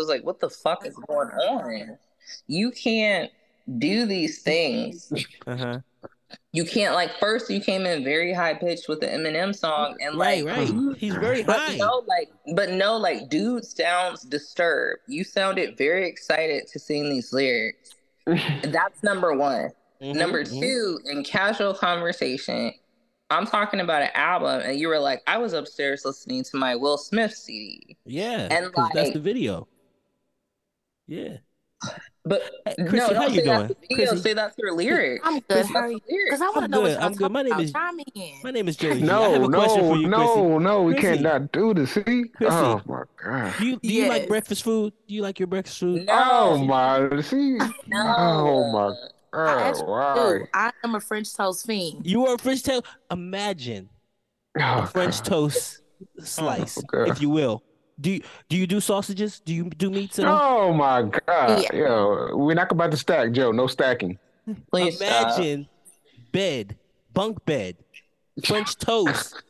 was like, what the fuck is going on? You can't do these things. Uh-huh. You can't like first you came in very high pitched with the Eminem song and like right. He's very but high. no, like but no, like dude sounds disturbed. You sounded very excited to sing these lyrics. That's number one. Mhm, Number mhm. two, in casual conversation, I'm talking about an album, and you were like, I was upstairs listening to my Will Smith CD. Yeah, And, 'cause that's the video. Yeah. But Hey, no, don't how you say that's doing? the Chrissy? say that's your lyrics. I'm good. Because How are you? Because I want to I'm know what good, y'all I'm good. talking My name about. is- Chime in. My name is Joey. G. I have No, no, you, no, no. We Chrissy. cannot do this. See? Chrissy. Oh my god. Chrissy. Do you do you like breakfast food? Do you like your breakfast food? No, Oh my. See? no. Oh my. I Oh, actually why? do. I am a French toast fiend. You are a French toast. Imagine oh, a Oh, French God. toast oh, slice, Okay. if you will. Do you do you do sausages? Do you do meats at all? Oh my god. Yeah. Yo, we're not about to stack, Joe. No stacking. Please stop. Imagine bed, bunk bed, French toast,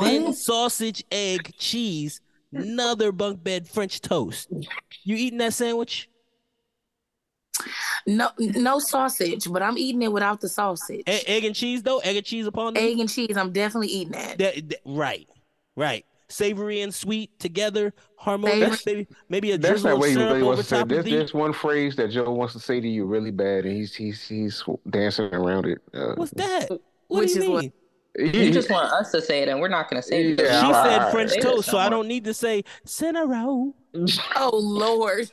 then sausage, egg, cheese, another bunk bed French toast. You eating that sandwich? No, no sausage, but I'm eating it without the sausage. E- egg and cheese though? Egg and cheese upon them? Egg and cheese. I'm definitely eating that. That, that- right, right. Savory and sweet together, harmonious. Maybe, maybe a That's drizzle not of what he syrup really over wants to say. top There's, of the. there's one phrase that Joe wants to say to you really bad, and he's he's he's dancing around it. Uh, What's that? What Which do you is what- mean? he- You just want us to say it, and we're not going to say it. Yeah, She I- said French Say toast, so I don't need to say Cinnaro. Oh Lord.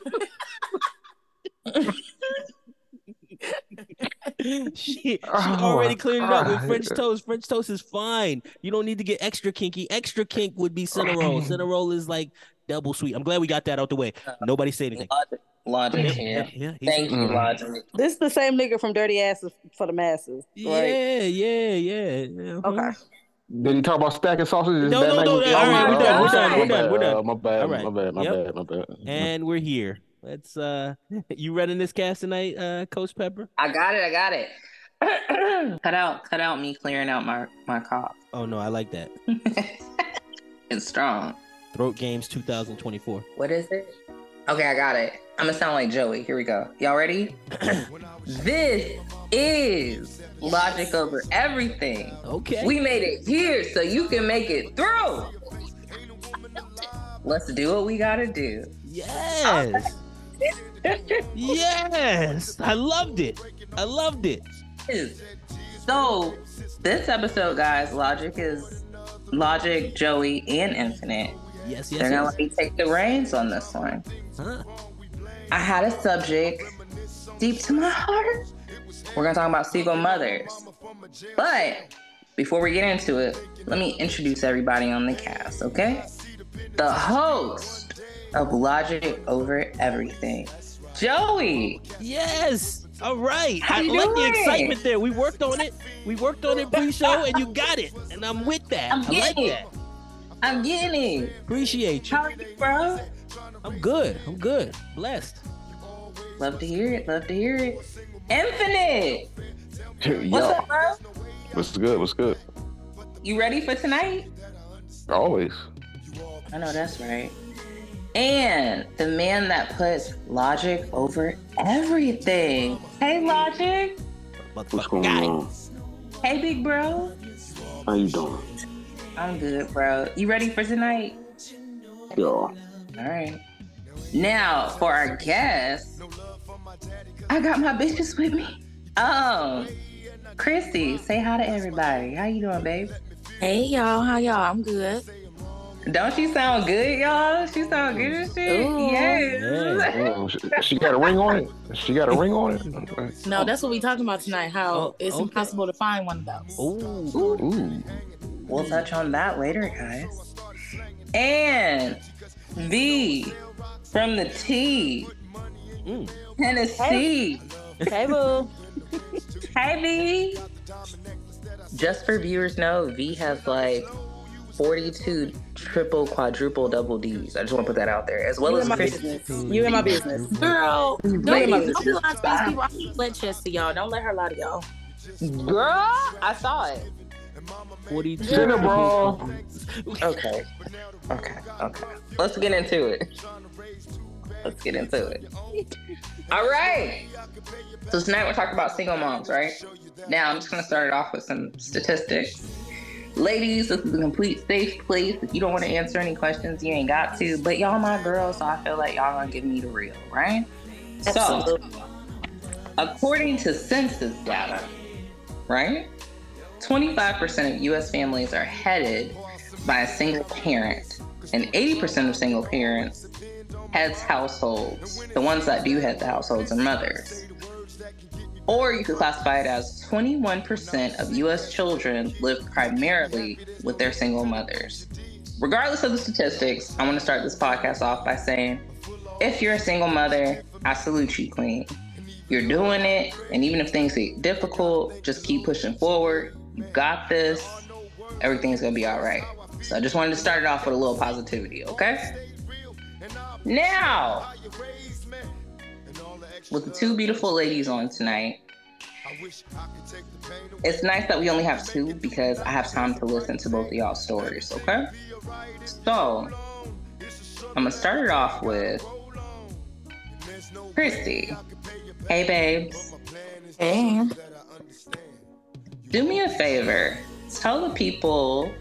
she she Oh, already cleaned it up with French toast. French toast is fine. You don't need to get extra kinky. Extra kink would be Cinnarol. Cinnarol is like double sweet. I'm glad we got that out the way. Nobody say anything. Logik, logic Yeah, yeah, Thank you, Mm. Logik. This is the same nigga from Dirty Asses for the Masses, right? yeah, yeah, yeah. yeah. Okay. Did he talk about stacking sausages? No, That no, no, no, all right, we're done, we're done, my we're bad, done, we're done. uh, My bad, my bad, my bad, my bad. And we're here. Let's uh you running this cast tonight, uh Coach Pepper? I got it. I got it. cut out, cut out me clearing out my my cough. Oh no, I like that. it's strong. Throat Games 2024. What is it? Okay, I got it. I'm gonna sound like Joey. Here we go. Y'all ready? this is logic over everything. Okay. We made it here so you can make it through. Let's do what we gotta do. yes. yes. I loved it. I loved it. So, this episode, guys, Logik is Logik, Joey, and Infinite. Yes, yes. They're gonna yes. let me take the reins on this one. Huh? I had a subject deep to my heart. We're gonna talk about single mothers. But before we get into it, let me introduce everybody on the cast, okay? The host of Logik Over Everything, Joey. Yes. All right. How I you like the excitement there. We worked on it. We worked on it pre-show and you got it. And I'm with that. I'm I like getting it. that. I'm getting it. Appreciate you. How are you, bro? I'm good. I'm good. Blessed. Love to hear it. Love to hear it. Infinite. What's up, bro? what's good? What's good? You ready for tonight? Always. I know that's right. And the man that puts logic over everything. Hey, logic. What's going guy. on? Hey, big bro. How you doing? I'm good, bro. You ready for tonight? Yeah. All right. Now, for our guest, I got my bitches with me. Um, Chrissy, say hi to everybody. How you doing, babe? Hey y'all, how y'all? I'm good. Don't she sound good, y'all? She sound good as shit. Ooh. Yes. Yeah. Oh, she, she got a ring on it. She got a ring on it. No, that's what we talking about tonight. How Oh, it's okay. impossible to find one of those. Ooh. Ooh. We'll touch on that later, guys. And V from the T, Mm. Tennessee. Hey, boo. Hey, V. Just for viewers know, V has like 42 triple, quadruple, double D's. I just want to put that out there, as well You as in my Chrissy. business. You in my business. Girl, don't Look at my be, don't be lying to these people. I keep let chest to y'all. Don't let her lie to y'all. Girl, I saw it. 42. Cinnabon. Okay. Okay. Okay. Let's get into it. Let's get into it. All right. So tonight we're talking about single moms, right? Now I'm just gonna start it off with some statistics. Ladies, this is a complete safe place. If you don't want to answer any questions, you ain't got to. But y'all my girls, so I feel like y'all gonna give me the real, right? So Absolutely. according to census data, right? 25% of US families are headed by a single parent, and 80% of single parents heads households. The ones that do head the households are mothers. Or you could classify it as 21% of US children live primarily with their single mothers. Regardless of the statistics, I want to start this podcast off by saying if you're a single mother, I salute you, Queen. You're doing it, and even if things get difficult, just keep pushing forward. You got this. Everything's gonna be all right. So I just wanted to start it off with a little positivity, okay? Now, with the two beautiful ladies on tonight, it's nice that we only have two because I have time to listen to both of y'all's stories, okay? So, I'm gonna start it off with Chrissy. Hey, babes. Hey. Do me a favor. Tell the people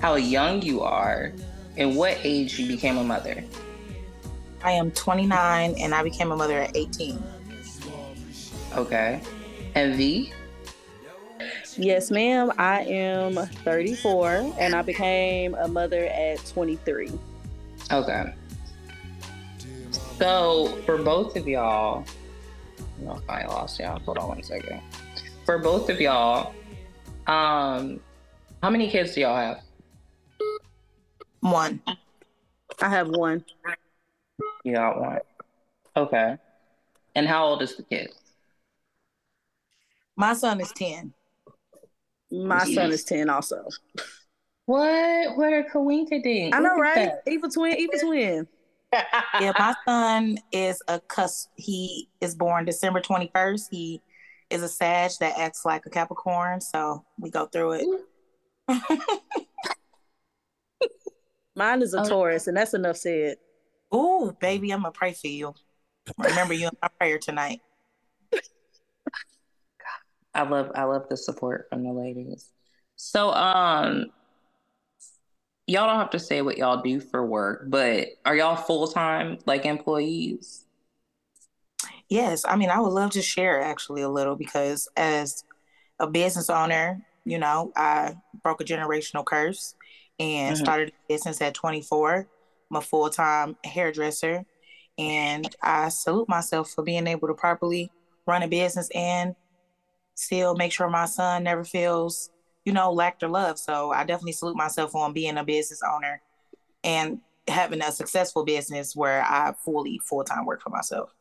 how young you are and what age you became a mother. I am 29 and I became a mother at 18. Okay. And V? Yes, ma'am. I am 34 and I became a mother at 23. Okay. So for both of y'all, no, I lost y'all. Hold on one second. For both of y'all, um, how many kids do y'all have? One. I have one. You got one. Okay. And how old is the kid? My son is 10. My son is 10 also. What? What a coinkydink. I know, right? Eva twin, Eva twin. Yeah, my son is a cuss. He is born December 21st. He is a Sag that acts like a Capricorn. So we go through it. Mine is a Oh. Taurus, and that's enough said. Ooh, baby, I'm to pray for you. Remember you in my prayer tonight. I love I love the support from the ladies. So um y'all don't have to say what y'all do for work, but are y'all full time like employees? Yes, I mean, I would love to share actually a little because as a business owner, you know, I broke a generational curse and Mhm. started a business at 24. I'm a full time hairdresser, and I salute myself for being able to properly run a business and still make sure my son never feels, you know, lacked or loved. So I definitely salute myself on being a business owner and having a successful business where I fully full time work for myself.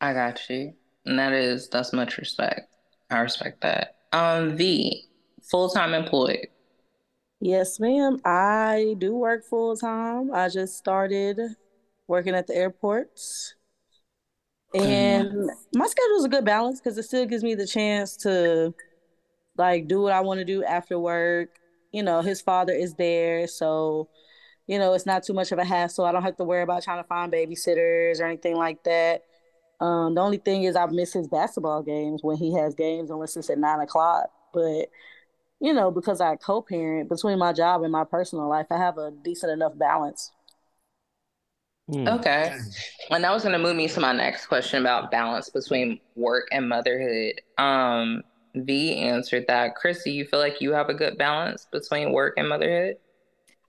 I got you. And that is that's much respect. I respect that. Um V, full time employed. Yes, ma'am. I do work full time. I just started working at the airports. And my schedule is a good balance because it still gives me the chance to like do what I want to do after work. You know, his father is there, so you know, it's not too much of a hassle. I don't have to worry about trying to find babysitters or anything like that. Um, the only thing is I miss his basketball games when he has games unless it's at nine o'clock. But you know, because I co-parent between my job and my personal life, I have a decent enough balance. Hmm. Okay. And that was gonna move me to my next question about balance between work and motherhood. Um V answered that. Chrissy, you feel like you have a good balance between work and motherhood?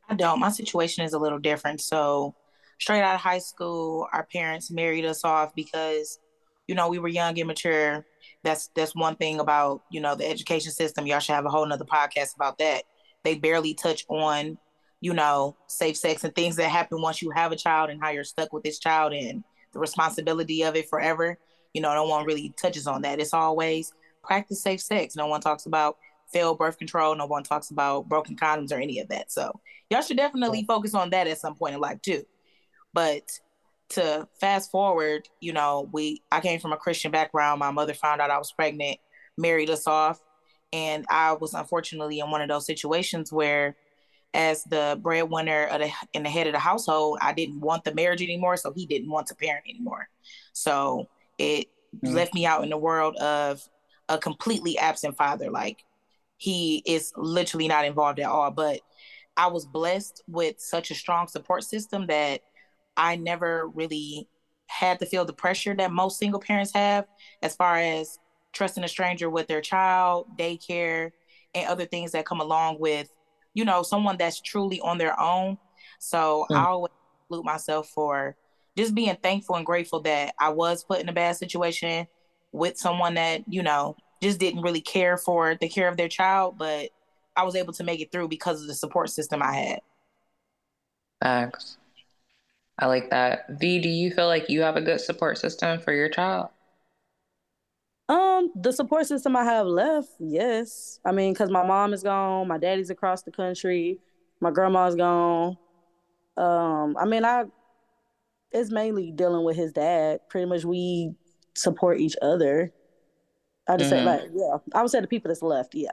I don't. My situation is a little different. So, straight out of high school, our parents married us off because, you know, we were young, immature. That's that's one thing about you know the education system. Y'all should have a whole nother podcast about that. They barely touch on, you know, safe sex and things that happen once you have a child and how you're stuck with this child and the responsibility of it forever. You know, no one really touches on that. It's always practice safe sex. No one talks about failed birth control. No one talks about broken condoms or any of that. So y'all should definitely focus on that at some point in life too. But to fast forward, you know, we I came from a Christian background. My mother found out I was pregnant, married us off, and I was unfortunately in one of those situations where as the breadwinner of the in the head of the household, I didn't want the marriage anymore, so he didn't want to parent anymore. So it mm-hmm. left me out in the world of a completely absent father. Like he is literally not involved at all. But I was blessed with such a strong support system that I never really had to feel the pressure that most single parents have as far as trusting a stranger with their child, daycare, and other things that come along with, you know, someone that's truly on their own. So mm. I always salute myself for just being thankful and grateful that I was put in a bad situation with someone that, you know, just didn't really care for the care of their child, but I was able to make it through because of the support system I had. Thanks. I like that. V, do you feel like you have a good support system for your child? Um, the support system I have left, yes. I mean, because my mom is gone, my daddy's across the country, my grandma's gone. Um, I mean, I it's mainly dealing with his dad. Pretty much, we support each other. I just mm-hmm. say like, yeah. I would say the people that's left, yeah.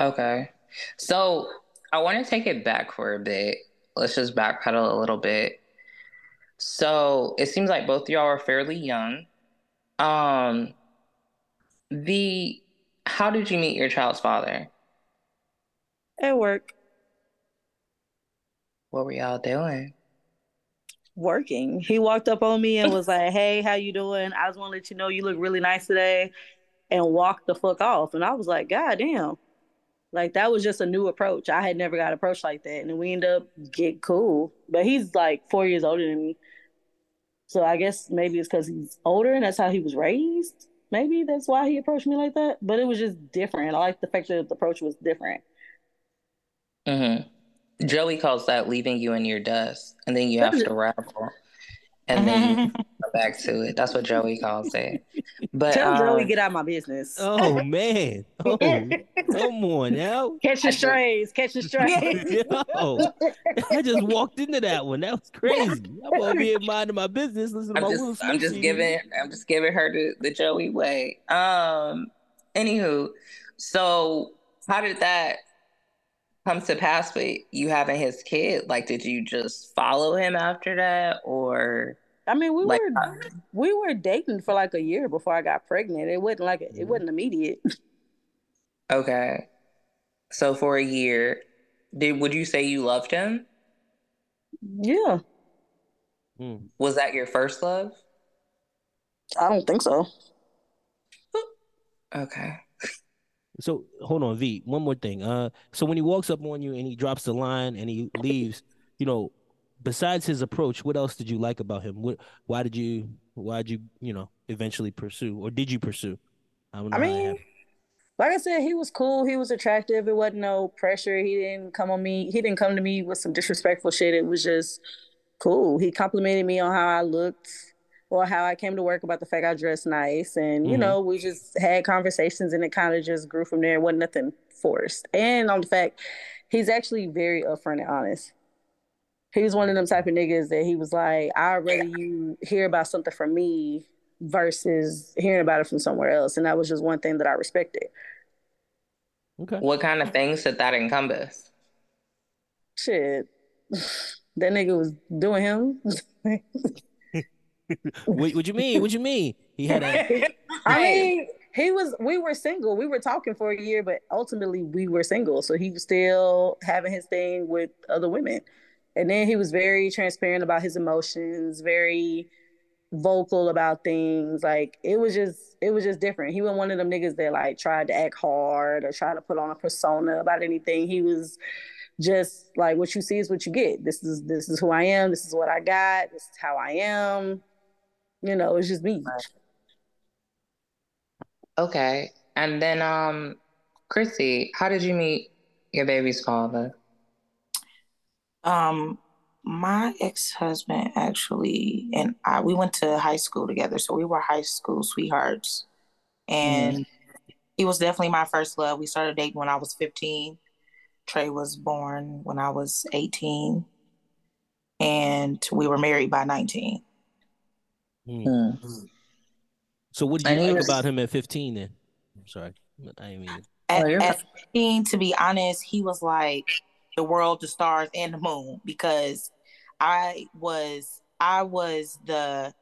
Okay, so I want to take it back for a bit. Let's just backpedal a little bit. So it seems like both y'all are fairly young. Um, the how did you meet your child's father? At work. What were y'all doing? Working. He walked up on me and was like, "Hey, how you doing? I just want to let you know you look really nice today," and walked the fuck off. And I was like, "God damn." Like that was just a new approach. I had never got approached like that, and we end up get cool. But he's like four years older than me, so I guess maybe it's because he's older and that's how he was raised. Maybe that's why he approached me like that. But it was just different. I like the fact that the approach was different. Mm-hmm. Joey calls that leaving you in your dust, and then you have to ravel and then you come back to it. That's what Joey calls it. But tell um, Joey get out of my business. Oh man, oh come on now, catch the strays, catch the strays. Yo, I just walked into that one. That was crazy. I'm over here minding my business. Listen I'm my just, I'm just giving, I'm just giving her the, the Joey way. Um, anywho, so how did that come to pass with you having his kid? Like, did you just follow him after that, or? I mean, we like, were uh, we were dating for like a year before I got pregnant. It wasn't like it wasn't immediate. Okay, so for a year, did would you say you loved him? Yeah. Hmm. Was that your first love? I don't think so. Okay. So hold on, V. One more thing. Uh, so when he walks up on you and he drops the line and he leaves, you know, besides his approach, what else did you like about him? What, why did you, why did you, you know, eventually pursue, or did you pursue? I, I mean, like I said, he was cool. He was attractive. It wasn't no pressure. He didn't come on me. He didn't come to me with some disrespectful shit. It was just cool. He complimented me on how I looked or how I came to work about the fact I dressed nice. And, you mm-hmm. know, we just had conversations and it kind of just grew from there. It wasn't nothing forced. And on the fact, he's actually very upfront and honest. He was one of them type of niggas that he was like, I'd rather you hear about something from me versus hearing about it from somewhere else. And that was just one thing that I respected. Okay. What kind of things did that encompass? Shit. That nigga was doing him. what, what you mean? What you mean? He had a. I mean, he was. We were single. We were talking for a year, but ultimately we were single. So he was still having his thing with other women, and then he was very transparent about his emotions, very vocal about things. Like it was just, it was just different. He was one of them niggas that like tried to act hard or try to put on a persona about anything. He was just like what you see is what you get. This is this is who I am. This is what I got. This is how I am you know, it's just me. Okay. And then um Chrissy, how did you meet your baby's father? Um my ex-husband actually and I we went to high school together. So we were high school sweethearts. And mm he was definitely my first love. We started dating when I was 15. Trey was born when I was 18. And we were married by 19. Mm. So what did you like was, about him at 15 then? I'm sorry. I mean At, oh, at 15, to be honest, he was like the world, the stars, and the moon because I was I was the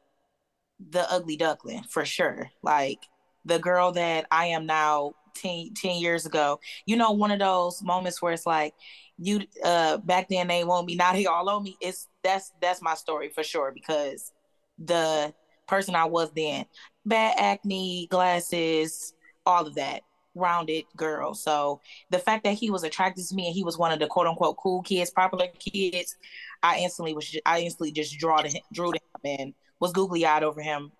the ugly duckling for sure. Like the girl that I am now 10, 10 years ago. You know, one of those moments where it's like, you uh back then they want me, now they all owe me. It's that's that's my story for sure because the person I was then, bad acne, glasses, all of that rounded girl. So the fact that he was attracted to me and he was one of the quote unquote cool kids, popular kids, I instantly was I instantly just draw to him, drew to him and was googly eyed over him,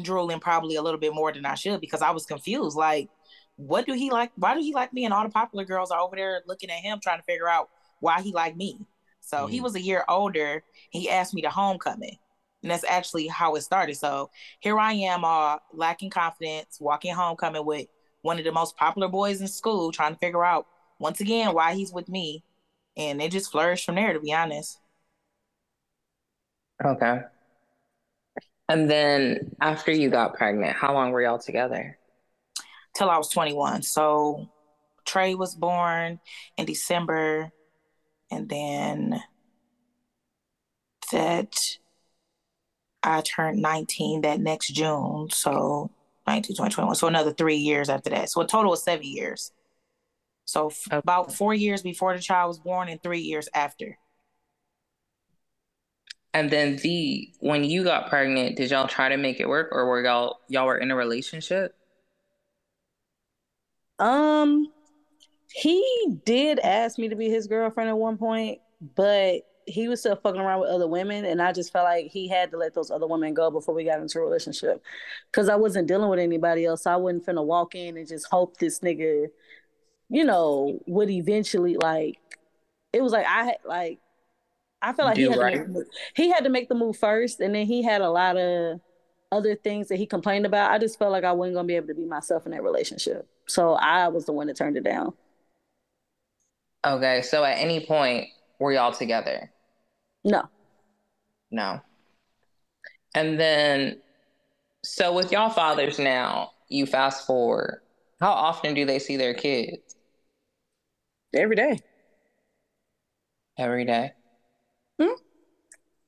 drooling probably a little bit more than I should because I was confused. Like, what do he like? Why do he like me? And all the popular girls are over there looking at him trying to figure out why he liked me. So mm-hmm. he was a year older. He asked me to homecoming. And that's actually how it started. So here I am, all lacking confidence, walking homecoming with one of the most popular boys in school, trying to figure out once again why he's with me. And it just flourished from there, to be honest. Okay. And then after you got pregnant, how long were y'all together? Till I was 21. So Trey was born in December, and then that I turned 19 that next June. So 19, 20, 21. So another three years after that. So a total of seven years. So f- okay. about four years before the child was born and three years after. And then the when you got pregnant, did y'all try to make it work or were y'all y'all were in a relationship? Um he did ask me to be his girlfriend at one point, but he was still fucking around with other women, and I just felt like he had to let those other women go before we got into a relationship. Cause I wasn't dealing with anybody else. So I wasn't finna walk in and just hope this nigga, you know, would eventually like. It was like I had like, I felt like he had right. to make, he had to make the move first, and then he had a lot of other things that he complained about. I just felt like I wasn't gonna be able to be myself in that relationship, so I was the one that turned it down. Okay, so at any point were y'all together? No. No. And then, so with y'all fathers now, you fast forward, how often do they see their kids? Every day. Every day. Hmm?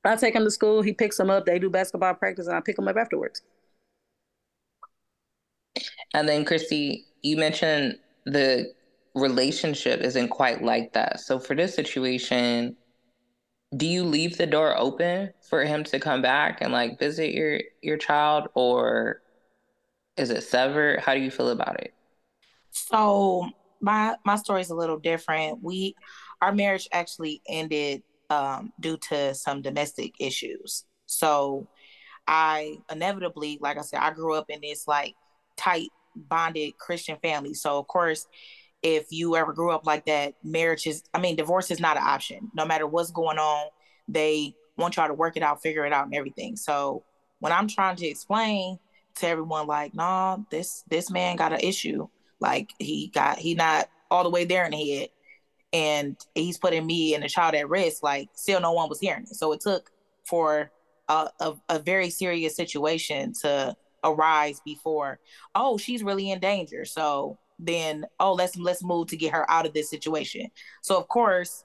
I take him to school, he picks them up, they do basketball practice, and I pick them up afterwards. And then, Chrissy, you mentioned the relationship isn't quite like that. So, for this situation, do you leave the door open for him to come back and like visit your your child or is it severed? How do you feel about it? So my my story is a little different. We our marriage actually ended um, due to some domestic issues. So i inevitably like i said i grew up in this like tight bonded christian family. So of course if you ever grew up like that, marriage is, I mean, divorce is not an option. No matter what's going on, they want y'all to work it out, figure it out, and everything. So when I'm trying to explain to everyone, like, nah, this this man got an issue. Like he got he not all the way there in the head, and he's putting me and the child at risk. Like still, no one was hearing it. So it took for a, a, a very serious situation to arise before. Oh, she's really in danger. So then oh let's let's move to get her out of this situation. So of course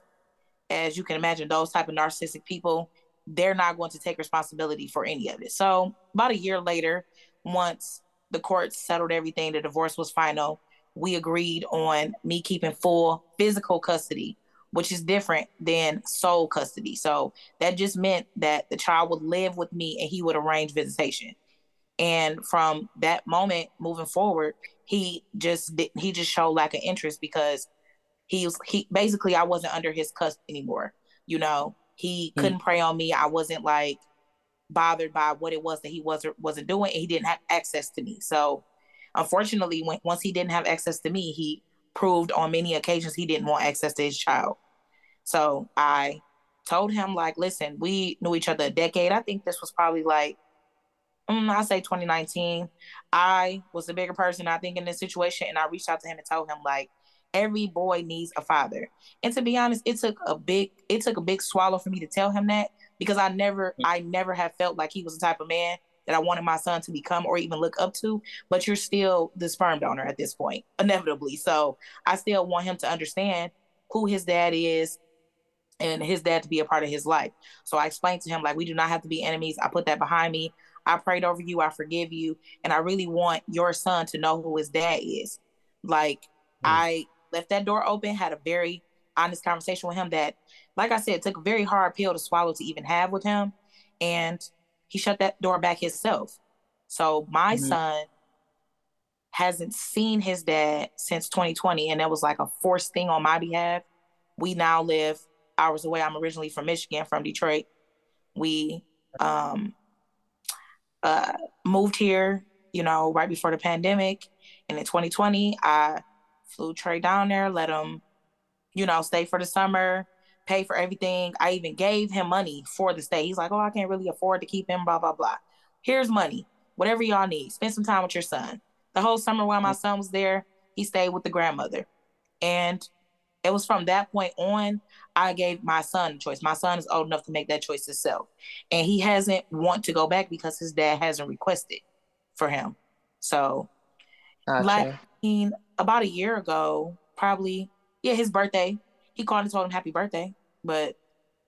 as you can imagine those type of narcissistic people they're not going to take responsibility for any of it. So about a year later once the courts settled everything the divorce was final we agreed on me keeping full physical custody which is different than sole custody. So that just meant that the child would live with me and he would arrange visitation. And from that moment moving forward he just did, he just showed lack of interest because he was he basically I wasn't under his custody anymore. You know, he mm couldn't prey on me. I wasn't like bothered by what it was that he wasn't wasn't doing. And he didn't have access to me. So unfortunately, when once he didn't have access to me, he proved on many occasions he didn't want access to his child. So I told him like, listen, we knew each other a decade. I think this was probably like Mm, I say 2019. I was the bigger person, I think, in this situation, and I reached out to him and told him like every boy needs a father. And to be honest, it took a big it took a big swallow for me to tell him that because I never mm. I never have felt like he was the type of man that I wanted my son to become or even look up to, but you're still the sperm donor at this point, inevitably. So I still want him to understand who his dad is and his dad to be a part of his life. So I explained to him, like, we do not have to be enemies. I put that behind me. I prayed over you. I forgive you. And I really want your son to know who his dad is. Like, mm. I left that door open, had a very honest conversation with him that, like I said, took a very hard pill to swallow to even have with him. And he shut that door back himself. So my mm-hmm. son hasn't seen his dad since 2020. And that was like a forced thing on my behalf. We now live hours away. I'm originally from Michigan, from Detroit. We um, uh, moved here, you know, right before the pandemic. And in 2020, I flew Trey down there, let him, you know, stay for the summer, pay for everything. I even gave him money for the stay. He's like, oh, I can't really afford to keep him, blah, blah, blah. Here's money, whatever y'all need. Spend some time with your son. The whole summer while my son was there, he stayed with the grandmother. And it was from that point on I gave my son a choice. My son is old enough to make that choice himself. And he hasn't want to go back because his dad hasn't requested for him. So gotcha. like about a year ago, probably, yeah, his birthday, he called and told him happy birthday. But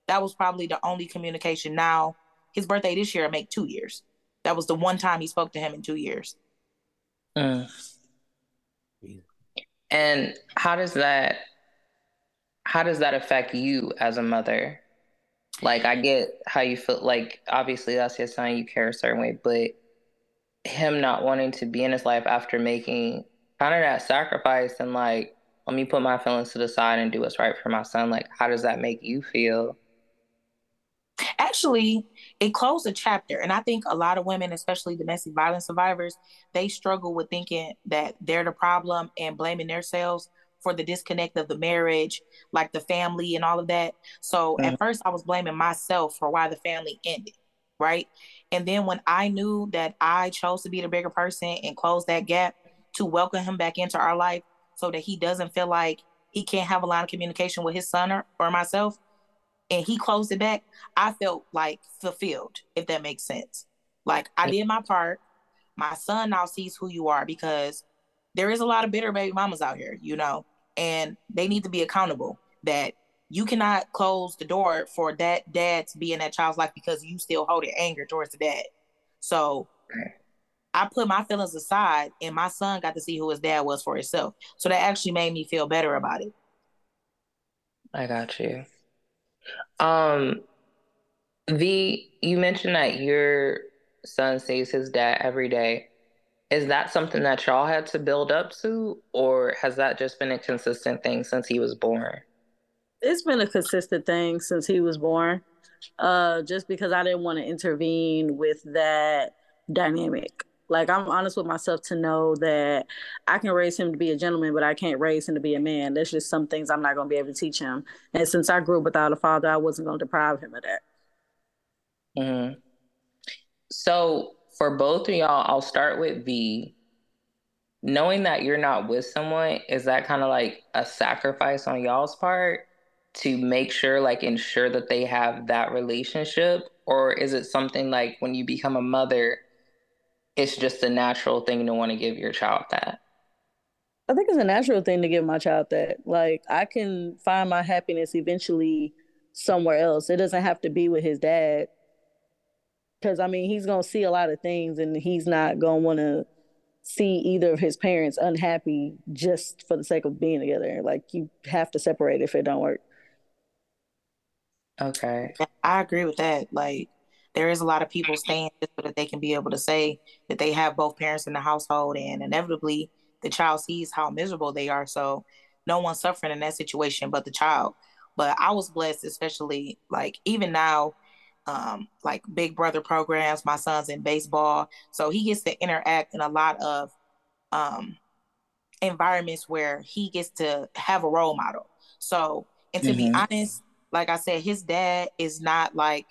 that was probably the only communication. Now his birthday this year make two years. That was the one time he spoke to him in two years. Mm. And how does that how does that affect you as a mother? Like, I get how you feel. Like, obviously, that's your son. You care a certain way, but him not wanting to be in his life after making kind of that sacrifice and like, let me put my feelings to the side and do what's right for my son. Like, how does that make you feel? Actually, it closed a chapter. And I think a lot of women, especially domestic violence survivors, they struggle with thinking that they're the problem and blaming themselves for the disconnect of the marriage, like the family and all of that. So mm-hmm. at first I was blaming myself for why the family ended, right? And then when I knew that I chose to be the bigger person and close that gap to welcome him back into our life so that he doesn't feel like he can't have a line of communication with his son or, or myself, and he closed it back, I felt like fulfilled, if that makes sense. Like I did my part. My son now sees who you are because there is a lot of bitter baby mamas out here, you know, and they need to be accountable that you cannot close the door for that dad to be in that child's life because you still hold it anger towards the dad. So I put my feelings aside and my son got to see who his dad was for himself. So that actually made me feel better about it. I got you. Um V, you mentioned that your son sees his dad every day is that something that y'all had to build up to or has that just been a consistent thing since he was born? It's been a consistent thing since he was born uh just because i didn't want to intervene with that dynamic. Like i'm honest with myself to know that i can raise him to be a gentleman but i can't raise him to be a man. There's just some things i'm not going to be able to teach him. And since i grew up without a father i wasn't going to deprive him of that. Mm-hmm. so for both of y'all, I'll start with V. Knowing that you're not with someone, is that kind of like a sacrifice on y'all's part to make sure, like, ensure that they have that relationship? Or is it something like when you become a mother, it's just a natural thing to want to give your child that? I think it's a natural thing to give my child that. Like, I can find my happiness eventually somewhere else. It doesn't have to be with his dad because I mean he's gonna see a lot of things, and he's not gonna want to see either of his parents unhappy just for the sake of being together. Like you have to separate if it don't work. Okay, I agree with that. Like there is a lot of people staying just so that they can be able to say that they have both parents in the household, and inevitably the child sees how miserable they are. So no one's suffering in that situation but the child. But I was blessed, especially like even now um, like big brother programs. My son's in baseball, so he gets to interact in a lot of um, environments where he gets to have a role model. So, and to mm-hmm. be honest, like I said, his dad is not like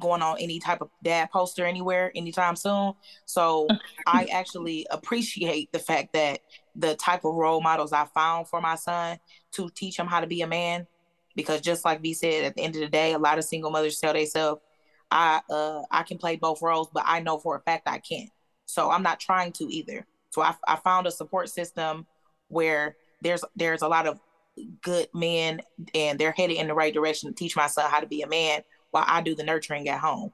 going on any type of dad poster anywhere anytime soon. So I actually appreciate the fact that the type of role models I found for my son to teach him how to be a man. Because just like V said, at the end of the day, a lot of single mothers tell themselves, I uh I can play both roles, but I know for a fact I can't. So I'm not trying to either. So I, I found a support system where there's there's a lot of good men and they're headed in the right direction to teach my son how to be a man while I do the nurturing at home.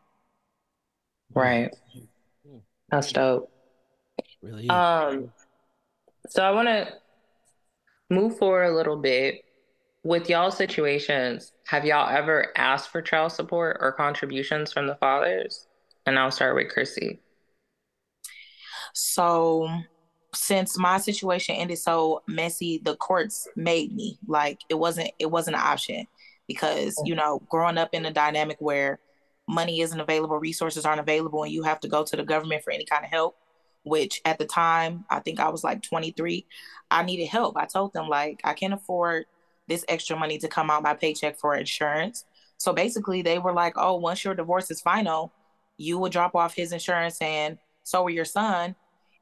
Right. That's dope. Really? Um, so I want to move forward a little bit with y'all situations. Have y'all ever asked for child support or contributions from the fathers? And I'll start with Chrissy. So since my situation ended so messy, the courts made me like it wasn't it wasn't an option because you know growing up in a dynamic where money isn't available, resources aren't available, and you have to go to the government for any kind of help. Which at the time I think I was like 23, I needed help. I told them like I can't afford this extra money to come out my paycheck for insurance. So basically, they were like, "Oh, once your divorce is final, you will drop off his insurance, and so will your son."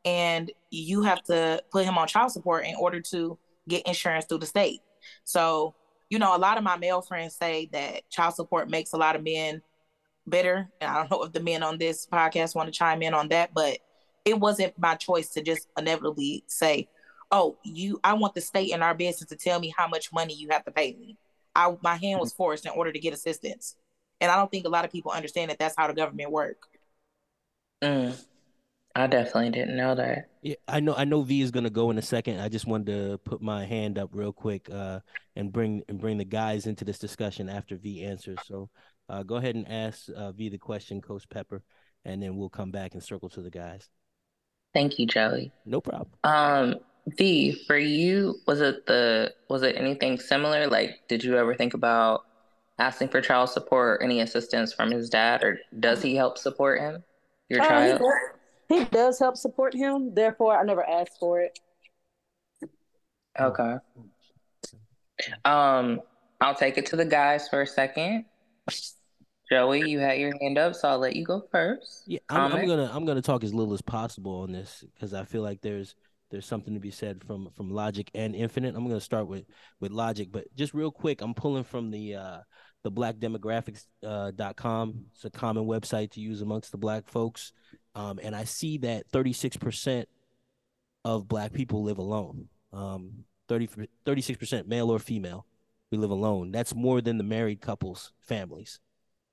and you have to put him on child support in order to get insurance through the state. So, you know, a lot of my male friends say that child support makes a lot of men bitter. And I don't know if the men on this podcast want to chime in on that, but it wasn't my choice to just inevitably say, "Oh, you I want the state in our business to tell me how much money you have to pay me." I my hand was forced in order to get assistance. And I don't think a lot of people understand that that's how the government work. Mm, I definitely didn't know that. Yeah, I know. I know V is gonna go in a second. I just wanted to put my hand up real quick, uh, and bring and bring the guys into this discussion after V answers. So, uh, go ahead and ask uh, V the question, Coach Pepper, and then we'll come back and circle to the guys. Thank you, Joey. No problem. Um, V, for you, was it the was it anything similar? Like, did you ever think about asking for child support or any assistance from his dad, or does he help support him, your Uh, he, child? does, he does help support him. Therefore, I never asked for it. Okay. Um, I'll take it to the guys for a second. Joey, you had your hand up, so I'll let you go first. Yeah, I'm, I'm gonna I'm gonna talk as little as possible on this because I feel like there's there's something to be said from from Logik and Infinite. I'm gonna start with with Logik, but just real quick, I'm pulling from the uh the blackdemographics uh. It's a common website to use amongst the black folks, um, and I see that 36 percent of black people live alone. Um, 36 percent male or female, we live alone. That's more than the married couples families.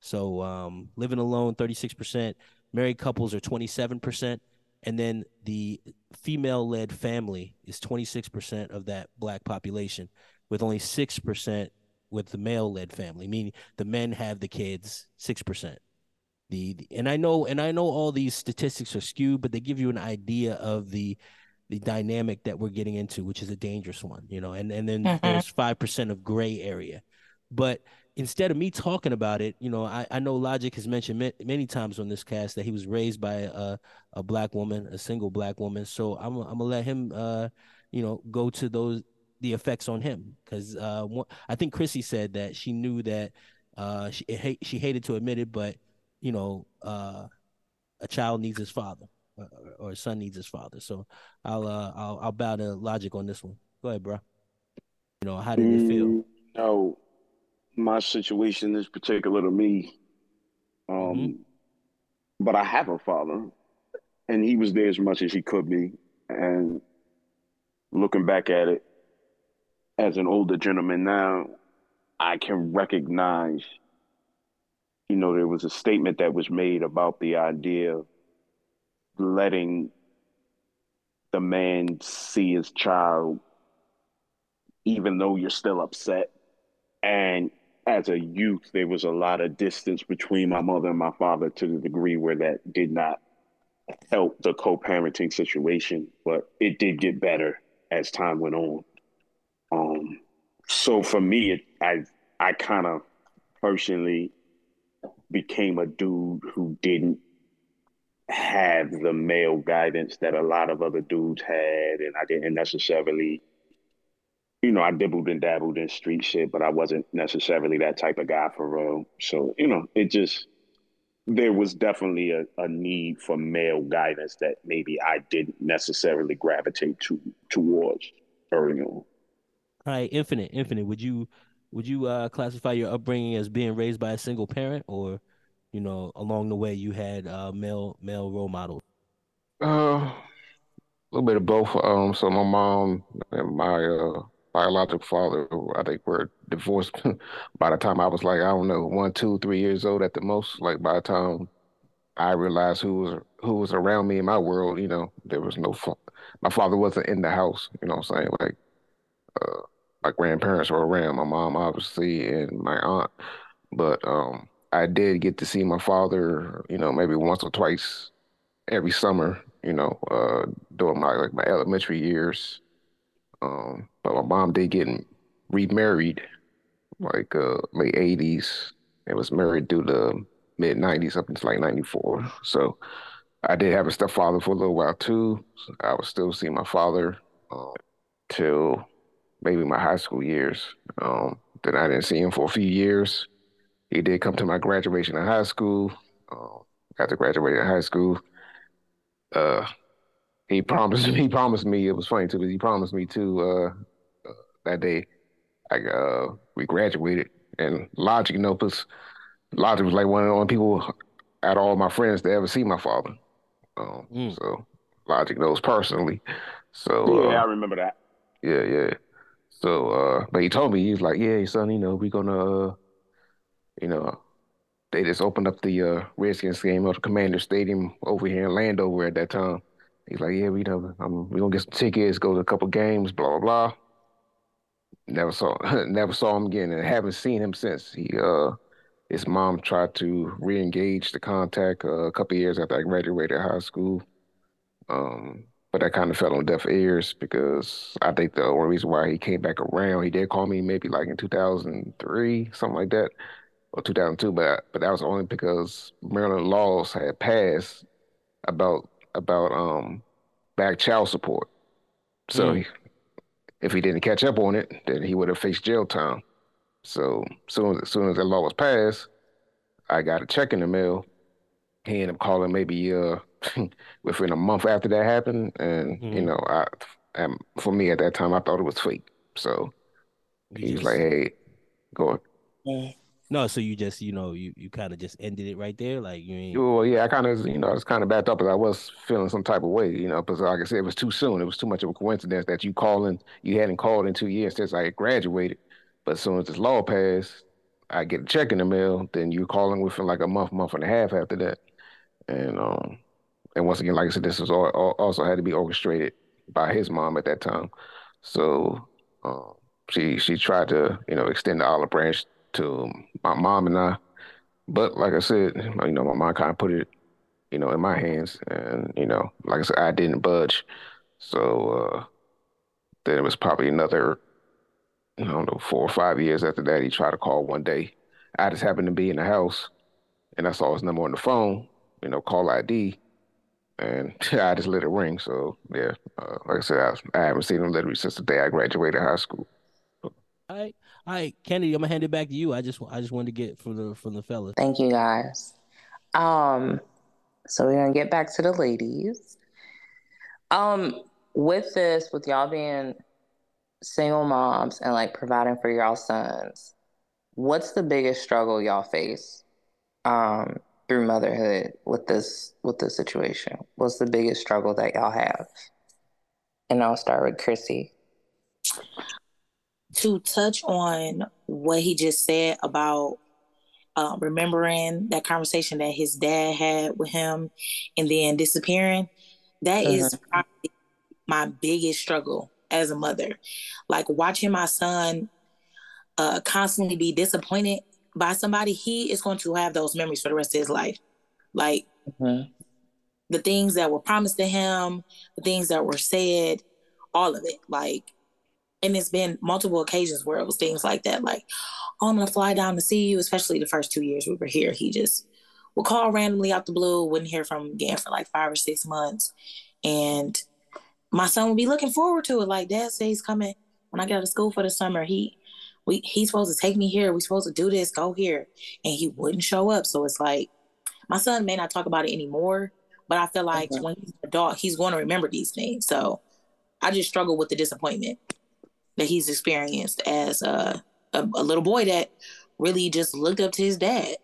So um, living alone, 36%. Married couples are 27%. And then the female led family is 26% of that black population, with only 6% with the male led family, meaning the men have the kids, 6%. The, the and I know and I know all these statistics are skewed, but they give you an idea of the the dynamic that we're getting into, which is a dangerous one, you know, and, and then Mhm. there's five percent of gray area. But instead of me talking about it, you know, I, I know Logik has mentioned ma- many times on this cast that he was raised by a a black woman, a single black woman. So I'm I'm gonna let him, uh, you know, go to those the effects on him because uh, I think Chrissy said that she knew that uh, she she hated to admit it, but you know, uh, a child needs his father or, or a son needs his father. So I'll uh, I'll I'll bow to Logik on this one. Go ahead, bro. You know, how did it feel? Mm, No, my situation is particular to me. Um, Mhm. but I have a father, and he was there as much as he could be. And looking back at it, as an older gentleman now, I can recognize. You know, there was a statement that was made about the idea of letting the man see his child even though you're still upset. And as a youth, there was a lot of distance between my mother and my father to the degree where that did not help the co parenting situation, but it did get better as time went on. Um, so for me, it, I, I kind of personally became a dude who didn't have the male guidance that a lot of other dudes had, and I didn't necessarily you know, I dibbled and dabbled in street shit, but I wasn't necessarily that type of guy for real. So, you know, it just, there was definitely a, a need for male guidance that maybe I didn't necessarily gravitate to towards early on. All right, Infinite, Infinite. Would you would you uh, classify your upbringing as being raised by a single parent, or you know, along the way you had uh, male male role models? Uh, a little bit of both. Um, so my mom and my uh, biological father, I think, were divorced by the time I was like, I don't know, one, two, three years old at the most. Like by the time I realized who was who was around me in my world, you know, there was no fa- my father wasn't in the house, you know what I'm saying? Like uh, my grandparents were around, my mom obviously and my aunt. But um I did get to see my father, you know, maybe once or twice every summer, you know, uh during my like my elementary years. Um, but my mom did get remarried like uh late 80s and was married through the mid 90s up until like 94. So I did have a stepfather for a little while too. So I was still seeing my father um, till maybe my high school years. Um, then I didn't see him for a few years. He did come to my graduation in high school. Um, after graduating high school, uh, he promised he promised me it was funny too, but he promised me too uh, uh, that day. Like uh, we graduated, and Logik, you know, because Logik was like one of the only people out of all my friends to ever see my father. Um, Mm. So Logik knows personally. So Yeah, I uh, remember that. yeah, yeah. So uh, but he told me he was like, yeah, son, you know, we're gonna, uh, you know, they just opened up the uh, Redskins game at the Commander Stadium over here in Landover at that time. He's like, yeah, we know, we gonna get some tickets, go to a couple games, blah blah blah. Never saw, never saw him again, and haven't seen him since. He, uh, his mom tried to re-engage the contact uh, a couple years after I graduated high school, um, but that kind of fell on deaf ears because I think the only reason why he came back around, he did call me maybe like in 2003, something like that, or 2002, but but that was only because Maryland laws had passed about about um back child support. So Mm. he, if he didn't catch up on it, then he would have faced jail time. So soon as soon as that law was passed, I got a check in the mail. He ended up calling maybe uh within a month after that happened, and you Mhm. know I and for me at that time I thought it was fake. So he's he like, "Hey, go." No, so you just you know you you kind of just ended it right there, like you ain't. Well, yeah, I kind of you know I was kind of backed up, but I was feeling some type of way, you know, because like I said, it was too soon. It was too much of a coincidence that you calling you hadn't called in two years since I graduated. But as soon as this law passed, I get a check in the mail. Then you calling within like a month, month and a half after that. And um, and once again, like I said, this was all, all, also had to be orchestrated by his mom at that time. So um, she she tried to you know extend the olive branch to my mom and I. But like I said, you know, my mom kind of put it, you know, in my hands, and you know, like I said, I didn't budge. So uh, then it was probably another, I don't know, four or five years after that. He tried to call one day. I just happened to be in the house, and I saw his number on the phone, you know, call ID, and I just let it ring. So yeah, uh, like I said, I, I haven't seen him literally since the day I graduated high school. Right, all right, Kennedy, I'm gonna hand it back to you. I just I just wanted to get from the from the fellas. Thank you guys. Um, so we're gonna get back to the ladies. Um, with this, with y'all being single moms and like providing for y'all sons, what's the biggest struggle y'all face um through motherhood with this with this situation? What's the biggest struggle that y'all have? And I'll start with Chrissy. To touch on what he just said about uh, remembering that conversation that his dad had with him and then disappearing, that is probably my biggest struggle as a mother. Like watching my son uh, constantly be disappointed by somebody, he is going to have those memories for the rest of his life. Like Mhm. the things that were promised to him, the things that were said, all of it. Like, and it's been multiple occasions where it was things like that, like, oh, I'm gonna fly down to see you, especially the first two years we were here. He just would call randomly out the blue, wouldn't hear from him again for like five or six months. And my son would be looking forward to it. Like, Dad says he's coming when I get out of school for the summer. He we he's supposed to take me here. We're supposed to do this, go here. And he wouldn't show up. So it's like my son may not talk about it anymore, but I feel like Mhm. when he's an adult, he's going to remember these things. So I just struggle with the disappointment that he's experienced as a, a, a little boy that really just looked up to his dad.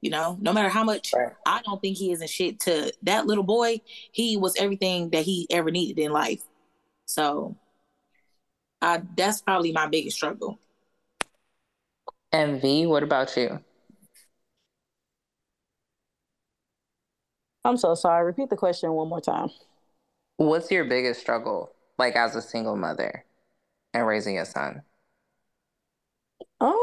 You know, no matter how much right. I don't think he isn't shit to that little boy, he was everything that he ever needed in life. So I that's probably my biggest struggle. And V, what about you? I'm so sorry. Repeat the question one more time. What's your biggest struggle, like as a single mother and raising a son? Um,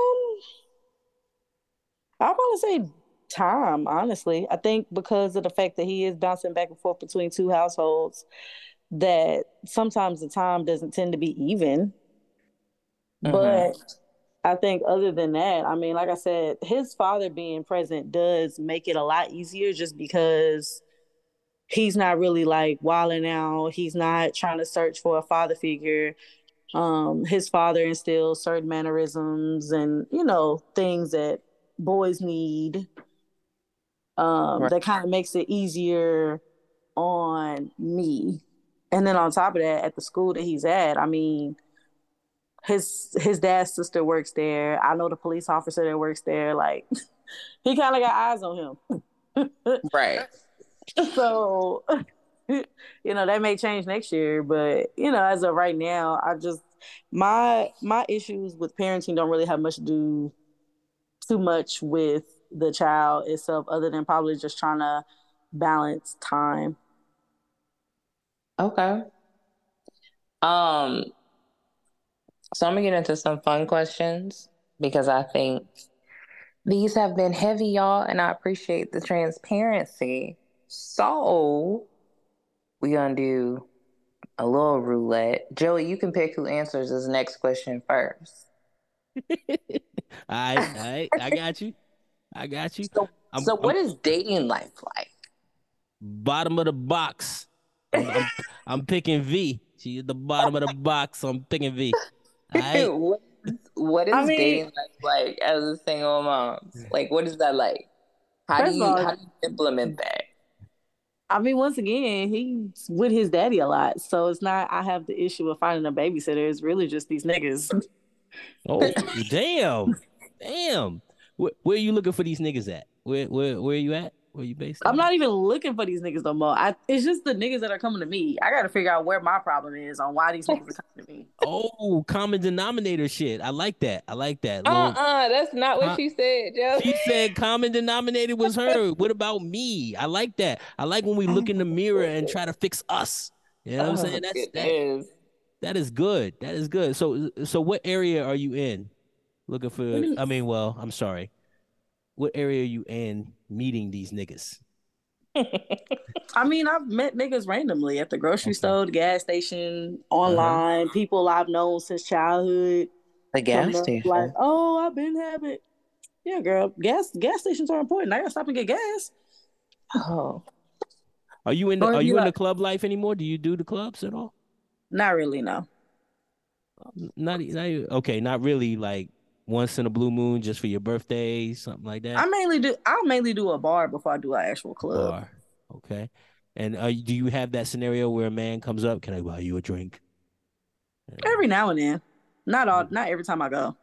I want to say time, honestly. I think because of the fact that he is bouncing back and forth between two households, that sometimes the time doesn't tend to be even. Mm-hmm. But I think other than that, I mean, like I said, his father being present does make it a lot easier just because he's not really like wilding out. He's not trying to search for a father figure. Um, his father instills certain mannerisms and, you know, things that boys need. Um, right. that kind of makes it easier on me. And then on top of that, at the school that he's at, I mean, his his dad's sister works there. I know the police officer that works there. Like he kind of got eyes on him. right. So you know that may change next year, but you know as of right now, I just my my issues with parenting don't really have much to do too much with the child itself, other than probably just trying to balance time. Okay. Um, so I'm gonna get into some fun questions because I think these have been heavy, y'all, and I appreciate the transparency. So we gonna do a little roulette. Joey, you can pick who answers this next question first. all right, all right, I got you. I got you. So, I'm, so what I'm, is dating life like? Bottom of the box. I'm, I'm, I'm picking V. She's at the bottom of the box. So I'm picking V. Right. what, what is I mean, dating life like as a single mom? Like, what is that like? How do you all, how do you implement that? I mean, once again, he's with his daddy a lot, so it's not. I have the issue of finding a babysitter. It's really just these niggas. Oh damn, damn! Where, where, are you looking for these niggas at? Where where where are you at? Where you based? I'm not even looking for these niggas no more. I, it's just the niggas that are coming to me. I got to figure out where my problem is on why these niggas are coming to me. Oh, common denominator shit. I like that. I like that. Uh uh-uh, uh, that's not what uh, she said, Joe. She said common denominator was her. what about me? I like that. I like when we look in the mirror and try to fix us. You know what I'm oh, saying? That's that is. That is good. That is good. So so what area are you in? Looking for I mean, well, I'm sorry what area are you in meeting these niggas? I mean, I've met niggas randomly at the grocery okay. store, the gas station, online, uh-huh. people I've known since childhood. The gas station. Like, oh, I've been having. Yeah, girl, gas gas stations are important. I gotta stop and get gas. Oh. Are you in the, are you in the club life anymore? Do you do the clubs at all? Not really, no. Not, not okay, not really like once in a blue moon just for your birthday, something like that? I mainly do. I mainly do a bar before I do an actual club. Bar. Okay. And uh, do you have that scenario where a man comes up, can I buy you a drink? Every now and then, not all, not every time I go.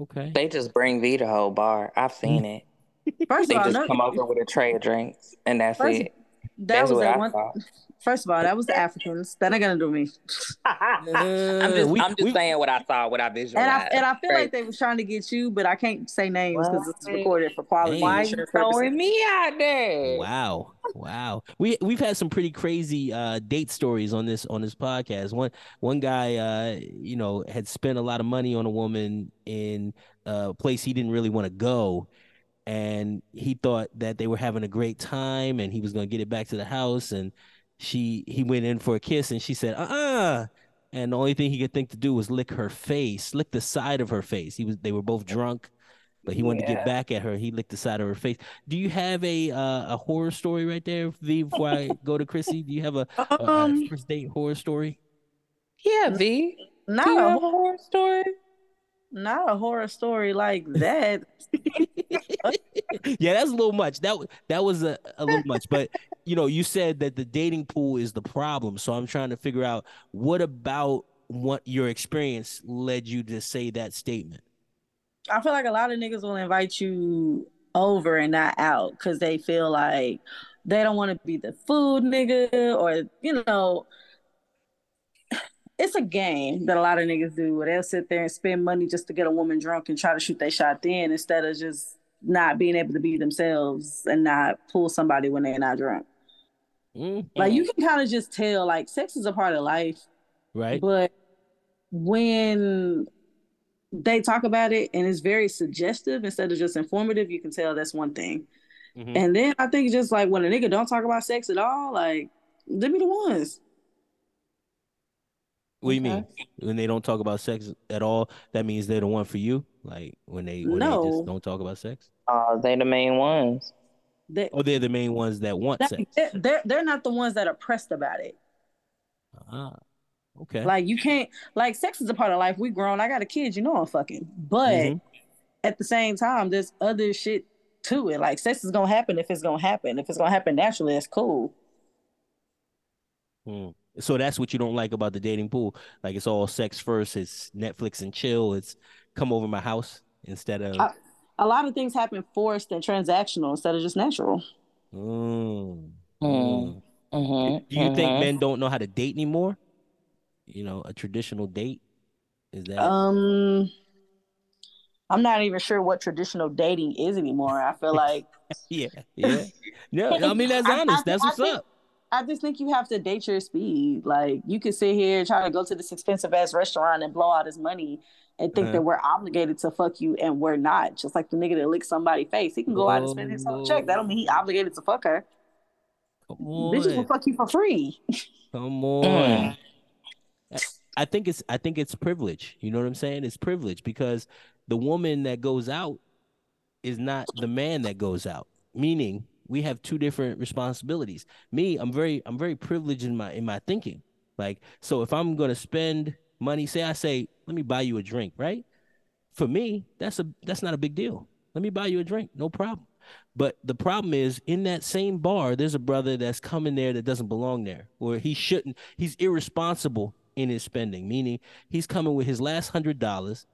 Okay. They just bring V to whole bar. I've seen it. First they of all, just no, come over with a tray of drinks, and that's first, it. That that's was what I one, thought. First of all, that was the Africans. That ain't gonna do me. I'm just, we, I'm just we, saying what I saw, what I visualized. And I, and I feel Great. like they was trying to get you, but I can't say names because it's recorded for quality. Why you throwing me out there? Wow, wow. We we've had some pretty crazy uh, date stories on this on this podcast. One one guy, uh, you know, had spent a lot of money on a woman in a place he didn't really want to go and he thought that they were having a great time and he was going to get it back to the house and she he went in for a kiss and she said uh-uh. And the only thing he could think to do was lick her face lick the side of her face. He was they were both drunk but he wanted yeah. to get back at her. He licked the side of her face. Do you have a uh, a horror story right there v before i go to chrissy? Do you have a, a, um, a first date horror story? Yeah v. Not a horror story not a horror story like that. yeah, that's a little much. That that was a, a little much. But you know, you said that the dating pool is the problem. So I'm trying to figure out what about what your experience led you to say that statement. I feel like a lot of niggas will invite you over and not out because they feel like they don't want to be the food nigga or you know it's a game that a lot of niggas do where they'll sit there and spend money just to get a woman drunk and try to shoot their shot then instead of just not being able to be themselves and not pull somebody when they're not drunk. Mm-hmm. Like you can kind of just tell like sex is a part of life. Right. But when they talk about it and it's very suggestive instead of just informative, you can tell that's one thing. Mm-hmm. And then I think just like when a nigga don't talk about sex at all, like they be the ones. What do you mean? When they don't talk about sex at all, that means they're the one for you? Like when they when no. they just don't talk about sex? Uh they the main ones. They, oh, they're the main ones that want that, sex. They're they're not the ones that are pressed about it. Ah. Okay. Like you can't like sex is a part of life. We grown. I got a kid, you know I'm fucking. But mm-hmm. at the same time, there's other shit to it. Like sex is gonna happen if it's gonna happen. If it's gonna happen naturally, it's cool. Hmm. So that's what you don't like about the dating pool. Like it's all sex first. It's Netflix and chill. It's come over my house instead of. I, a lot of things happen forced and transactional instead of just natural. Mm. Mm. Mm-hmm. Do you mm-hmm. think men don't know how to date anymore? You know, a traditional date is that. Um, I'm not even sure what traditional dating is anymore. I feel like. yeah, yeah, yeah. I mean, that's honest. I, I, that's what's think, up. I just think you have to date your speed. Like you could sit here try to go to this expensive ass restaurant and blow out his money and think uh-huh. that we're obligated to fuck you and we're not. Just like the nigga that licked somebody's face. He can go oh, out and spend his whole check. That don't mean he obligated to fuck her. Come on. Bitches will fuck you for free. Come on. I think it's I think it's privilege. You know what I'm saying? It's privilege because the woman that goes out is not the man that goes out. Meaning we have two different responsibilities. Me, I'm very I'm very privileged in my in my thinking. Like so if I'm going to spend money, say I say, "Let me buy you a drink," right? For me, that's a that's not a big deal. Let me buy you a drink, no problem. But the problem is in that same bar, there's a brother that's coming there that doesn't belong there, or he shouldn't. He's irresponsible in his spending, meaning he's coming with his last hundred dollars,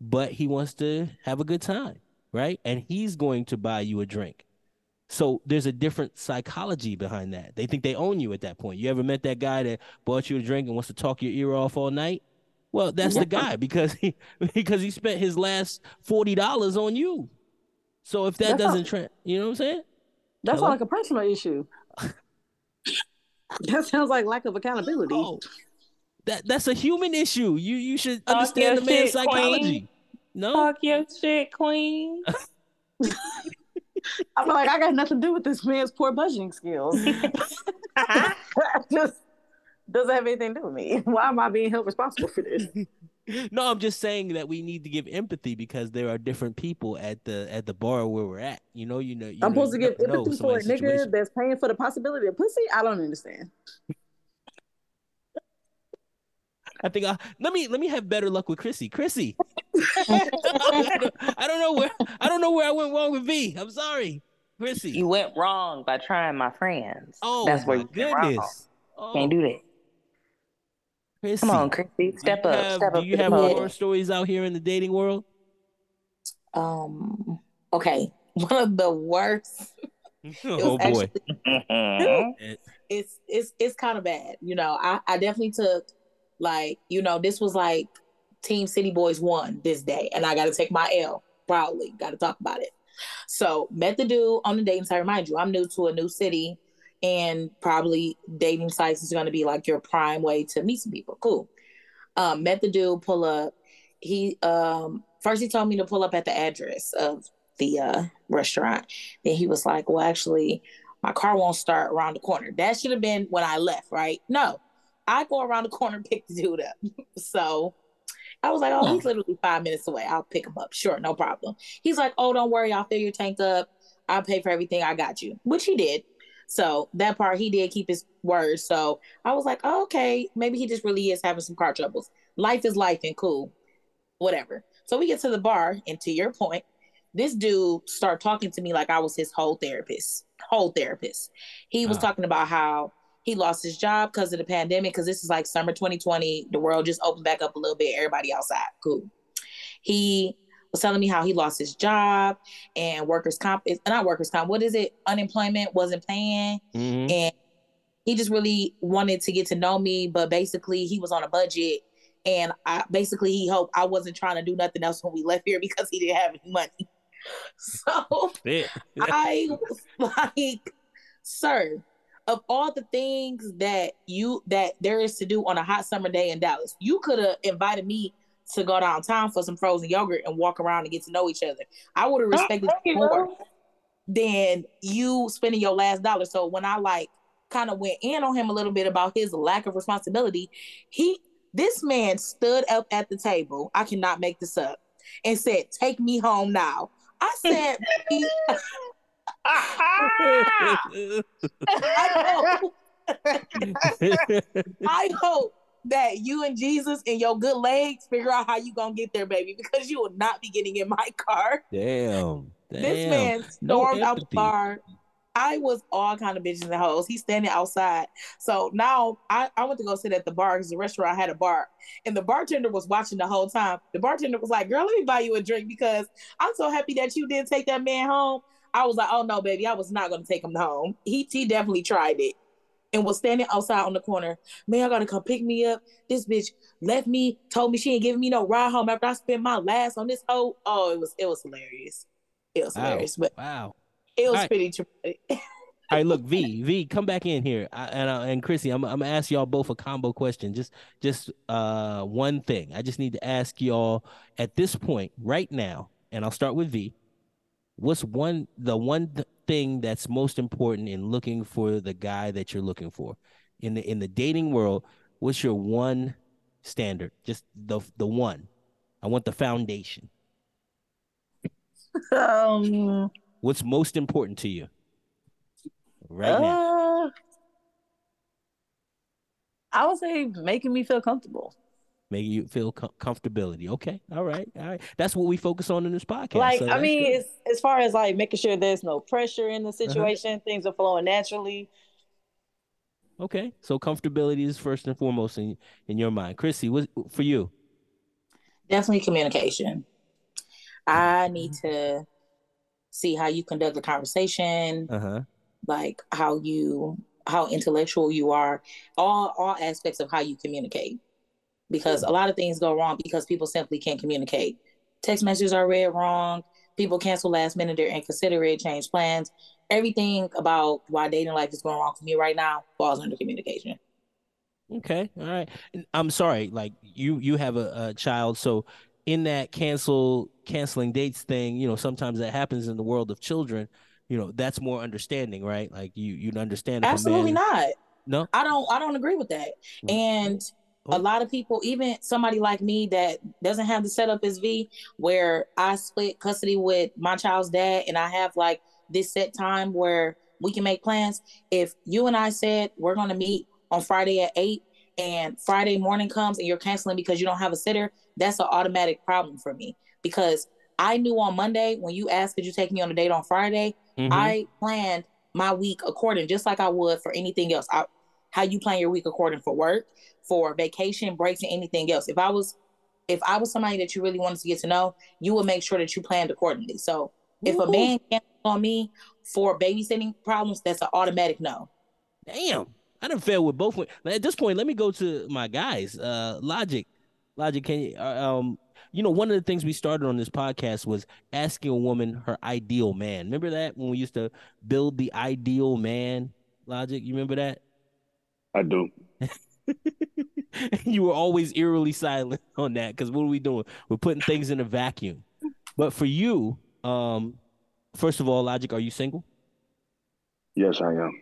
but he wants to have a good time, right? And he's going to buy you a drink. So there's a different psychology behind that. They think they own you at that point. You ever met that guy that bought you a drink and wants to talk your ear off all night? Well, that's the guy because he because he spent his last forty dollars on you. So if that that's doesn't, tra- you know what I'm saying? That's Hello? like a personal issue. that sounds like lack of accountability. Oh, that that's a human issue. You you should Talk understand the man's psychology. Queen. No, talk your shit, queen. I'm like, I got nothing to do with this man's poor budgeting skills. just doesn't have anything to do with me. Why am I being held responsible for this? No, I'm just saying that we need to give empathy because there are different people at the at the bar where we're at. You know, you know. You I'm know, supposed to give empathy for a nigga situation. that's paying for the possibility of pussy. I don't understand. I think I let me let me have better luck with Chrissy. Chrissy, I don't know where I don't know where I went wrong with V. I'm sorry, Chrissy. You went wrong by trying my friends. Oh, that's where you goodness. Oh. Can't do that. Chrissy, Come on, Chrissy, step up. Have, step do you have more stories out here in the dating world? Um. Okay, one of the worst. oh boy. Actually, it's it's it's kind of bad. You know, I I definitely took like, you know, this was like Team City Boys won this day, and I got to take my L proudly. Got to talk about it. So met the dude on the dating site. Remind you, I'm new to a new city, and probably dating sites is going to be like your prime way to meet some people. Cool. Um, met the dude. Pull up. He um first he told me to pull up at the address of the uh, restaurant. Then he was like, "Well, actually, my car won't start around the corner." That should have been when I left, right? No, I go around the corner and pick the dude up. so I was like, oh, he's literally five minutes away. I'll pick him up. Sure, no problem. He's like, oh, don't worry. I'll fill your tank up. I'll pay for everything. I got you, which he did. So that part, he did keep his word. So I was like, oh, okay, maybe he just really is having some car troubles. Life is life and cool, whatever. So we get to the bar, and to your point, this dude started talking to me like I was his whole therapist. Whole therapist. He was talking about how he lost his job because of the pandemic, because this is like summer 2020. The world just opened back up a little bit. Everybody outside. Cool. He was telling me how he lost his job and workers' comp is not workers' comp. What is it? Unemployment wasn't paying, Mhm. and he just really wanted to get to know me. But basically, he was on a budget, and I basically he hoped I wasn't trying to do nothing else when we left here because he didn't have any money. So. I was like, sir, of all the things that you that there is to do on a hot summer day in Dallas, you could have invited me to go downtown for some frozen yogurt and walk around and get to know each other. I would have respected you more than you spending your last dollar. So when I like kind of went in on him a little bit about his lack of responsibility, he this man stood up at the table. I cannot make this up and said, "Take me home now." I said, "He- I hope, I hope that you and Jesus and your good legs figure out how you gonna get there, baby, because you will not be getting in my car. Damn. Damn. This man No stormed out the bar. I was all kind of bitches and hoes. He's standing outside. So now I, I went to go sit at the bar because the restaurant had a bar. And the bartender was watching the whole time. The bartender was like, Girl, let me buy you a drink because I'm so happy that you didn't take that man home. I was like, Oh no, baby, I was not gonna take him home. He he definitely tried it and was standing outside on the corner. Man, I gotta come pick me up. This bitch left me, told me she ain't giving me no ride home after I spent my last on this hoe. Oh, it was it was hilarious. It was Wow. hilarious, but Wow. it was Alright. pretty traumatic. All right, look, V, V, come back in here, I, and uh, and Chrissy, I'm I'm gonna ask y'all both a combo question. Just just uh one thing. I just need to ask y'all at this point right now, and I'll start with V. What's one the one th- thing that's most important in looking for the guy that you're looking for in the in the dating world? What's your one standard? Just the the one. I want the foundation. Um, What's most important to you right now? uh, I would say making me feel comfortable. Make you feel com- comfortability. Okay. All right. All right. That's what we focus on in this podcast. like so I mean, good. it's, as far as like making sure there's no pressure in the situation, things are flowing naturally. okay. So comfortability is first and foremost in in your mind. Chrissy, what for you? Definitely communication. I need to see how you conduct the conversation, Uh huh. like how you how intellectual you are, all all aspects of how you communicate. Because a lot of things go wrong because people simply can't communicate. Text messages are read wrong. People cancel last minute. They're inconsiderate. Change plans. Everything about why dating life is going wrong for me right now falls under communication. Okay. All right. I'm sorry. Like you you have a, a child, so in that cancel canceling dates thing, you know, sometimes that happens in the world of children. You know, that's more understanding, right? Like you you'd understand. Absolutely man- not. No. I don't I don't agree with that. Mm. And Oh. A lot of people, even somebody like me that doesn't have the setup as V, where I split custody with my child's dad and I have like this set time where we can make plans. If you and I said we're gonna meet on Friday at eight and Friday morning comes and you're canceling because you don't have a sitter, that's an automatic problem for me. Because I knew on Monday when you asked could you take me on a date on Friday, Mhm. I planned my week according, just like I would for anything else. I, how you plan your week according for work, for vacation, breaks, and anything else. If I was, if I was somebody that you really wanted to get to know, you would make sure that you planned accordingly. So if a Woo. man cancels on me for babysitting problems, that's an automatic no. Damn, I done failed with both. At this point, let me go to my guys. Uh, Logik, Logik, can you? Uh, um, you know, one of the things we started on this podcast was asking a woman her ideal man. Remember that when we used to build the ideal man? Logik, you remember that? I do. you were always eerily silent on that because what are we doing? We're putting things in a vacuum. But for you, um, first of all, Logik, are you single? Yes, I am.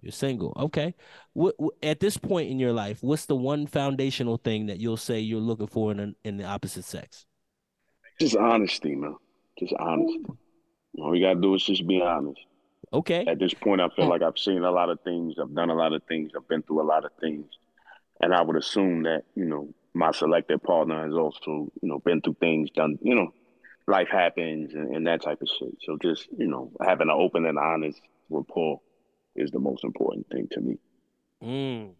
You're single. Okay. What, what at this point in your life, what's the one foundational thing that you'll say you're looking for in an, in the opposite sex? Just honesty, man. Just honesty. All we gotta do is just be honest. Okay. At this point, I feel like I've seen a lot of things. I've done a lot of things. I've been through a lot of things, and I would assume that you know my selected partner has also you know been through things. Done you know, life happens and, and that type of shit. So just you know having an open and honest rapport is the most important thing to me. Mm.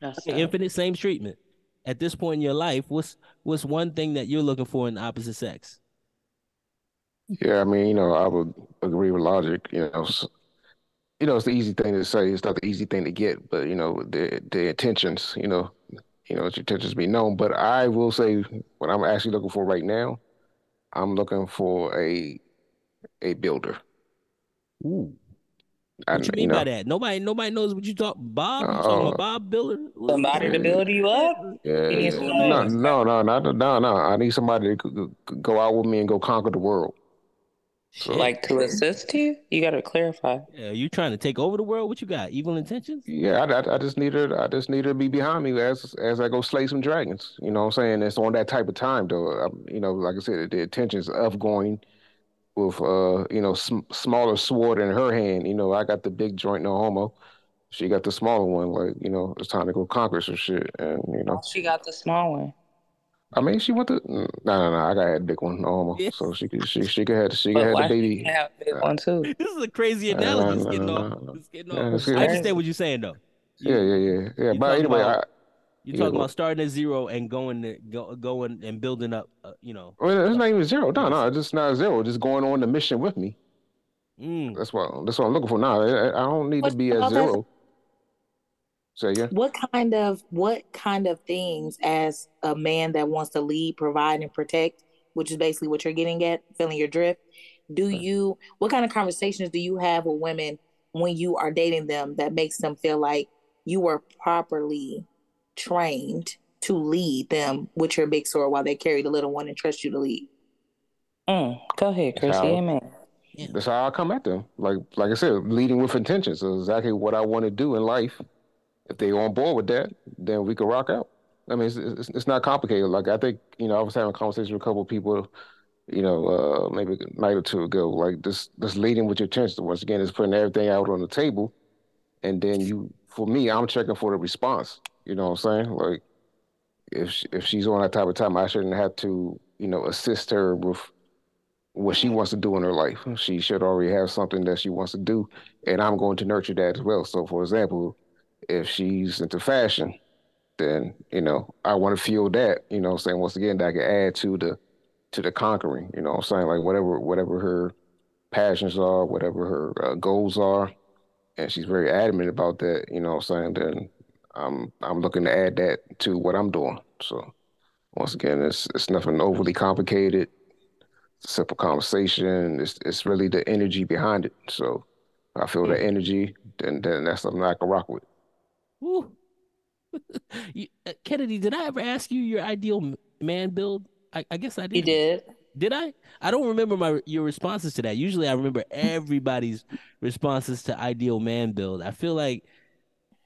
That's Infinite same treatment. at this point in your life, what's what's one thing that you're looking for in the opposite sex? Yeah, I mean, you know, I would agree with Logik. You know, you know, it's the easy thing to say. It's not the easy thing to get, but you know, the the intentions. You know, you know, your intentions be known. But I will say, what I'm actually looking for right now, I'm looking for a a builder. Ooh. What you mean you know, by that? Nobody, nobody knows what you talk. Bob, you talking about uh, Bob Builder? Somebody to build you up. Yeah, no, no, no, no, no, no. I need somebody to go out with me and go conquer the world. So, like to assist you? You got to clarify. Yeah, you trying to take over the world? What you got? Evil intentions? Yeah, I, I, I just need her. I just need her to be behind me as as I go slay some dragons. You know what I'm saying? It's on that type of time though. I, you know, like I said, the intentions of going with uh, you know, sm- smaller sword in her hand. You know, I got the big joint, no homo. She got the smaller one. Like, you know, it's time to go conquer some shit. And you know, she got the small one. I mean, she went to no, no, no. I got a big one, no homo. Yeah. So she could, she, she could have, she could have the baby. Have big uh, one too. This is a crazy analogy. No, no, no, getting off. I understand what you're saying though. You, yeah, yeah, yeah, yeah. But anyway, about, I, you're talking about starting at zero and going to, go, going and building up. Uh, you know, well, it's not even zero. No, no, it's just not zero. Just going on the mission with me. Mm. That's what that's what I'm looking for now. I, I don't need what to be at zero. Say yeah. What kind of what kind of things as a man that wants to lead, provide, and protect, which is basically what you're getting at, feeling your drift. Do you what kind of conversations do you have with women when you are dating them that makes them feel like you were properly trained to lead them with your big sword while they carry the little one and trust you to lead. Mm, go ahead, Chrissy. Amen. Yeah. That's how I come at them. Like like I said, leading with intentions. So exactly what I want to do in life. If they on board with that, then we can rock out. I mean, it's, it's, it's not complicated. Like I think you know, I was having a conversation with a couple of people, you know, uh, maybe a night or two ago. Like this, this leading with your intentions. Once again, is putting everything out on the table, and then you. For me, I'm checking for the response. You know what I'm saying? Like, if she, if she's on that type of time, I shouldn't have to, you know, assist her with what she wants to do in her life. She should already have something that she wants to do, and I'm going to nurture that as well. So, for example, if she's into fashion, then you know I want to feel that. You know, I'm saying once again that I can add to the to the conquering. You know, I'm saying like whatever whatever her passions are, whatever her uh, goals are, and she's very adamant about that. You know, I'm saying then I'm I'm looking to add that to what I'm doing. So once again, it's it's nothing overly complicated. It's a simple conversation. It's it's really the energy behind it. So I feel the mm. energy, then then that's something I can rock with. You, uh, Kennedy, did I ever ask you your ideal man build? I, I guess I did. You did. Did I? I don't remember my your responses to that. Usually, I remember everybody's responses to ideal man build. I feel like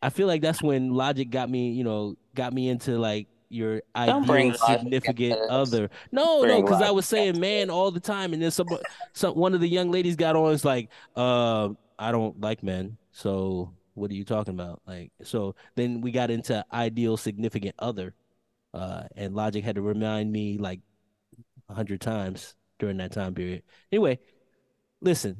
I feel like that's when Logik got me, you know, got me into like your ideal significant other. No, no, because I was saying man all the time, and then some, some one of the young ladies got on. It's like, uh, I don't like men, so what are you talking about? Like, so then we got into ideal significant other, uh, and Logik had to remind me like a hundred times during that time period. Anyway, listen,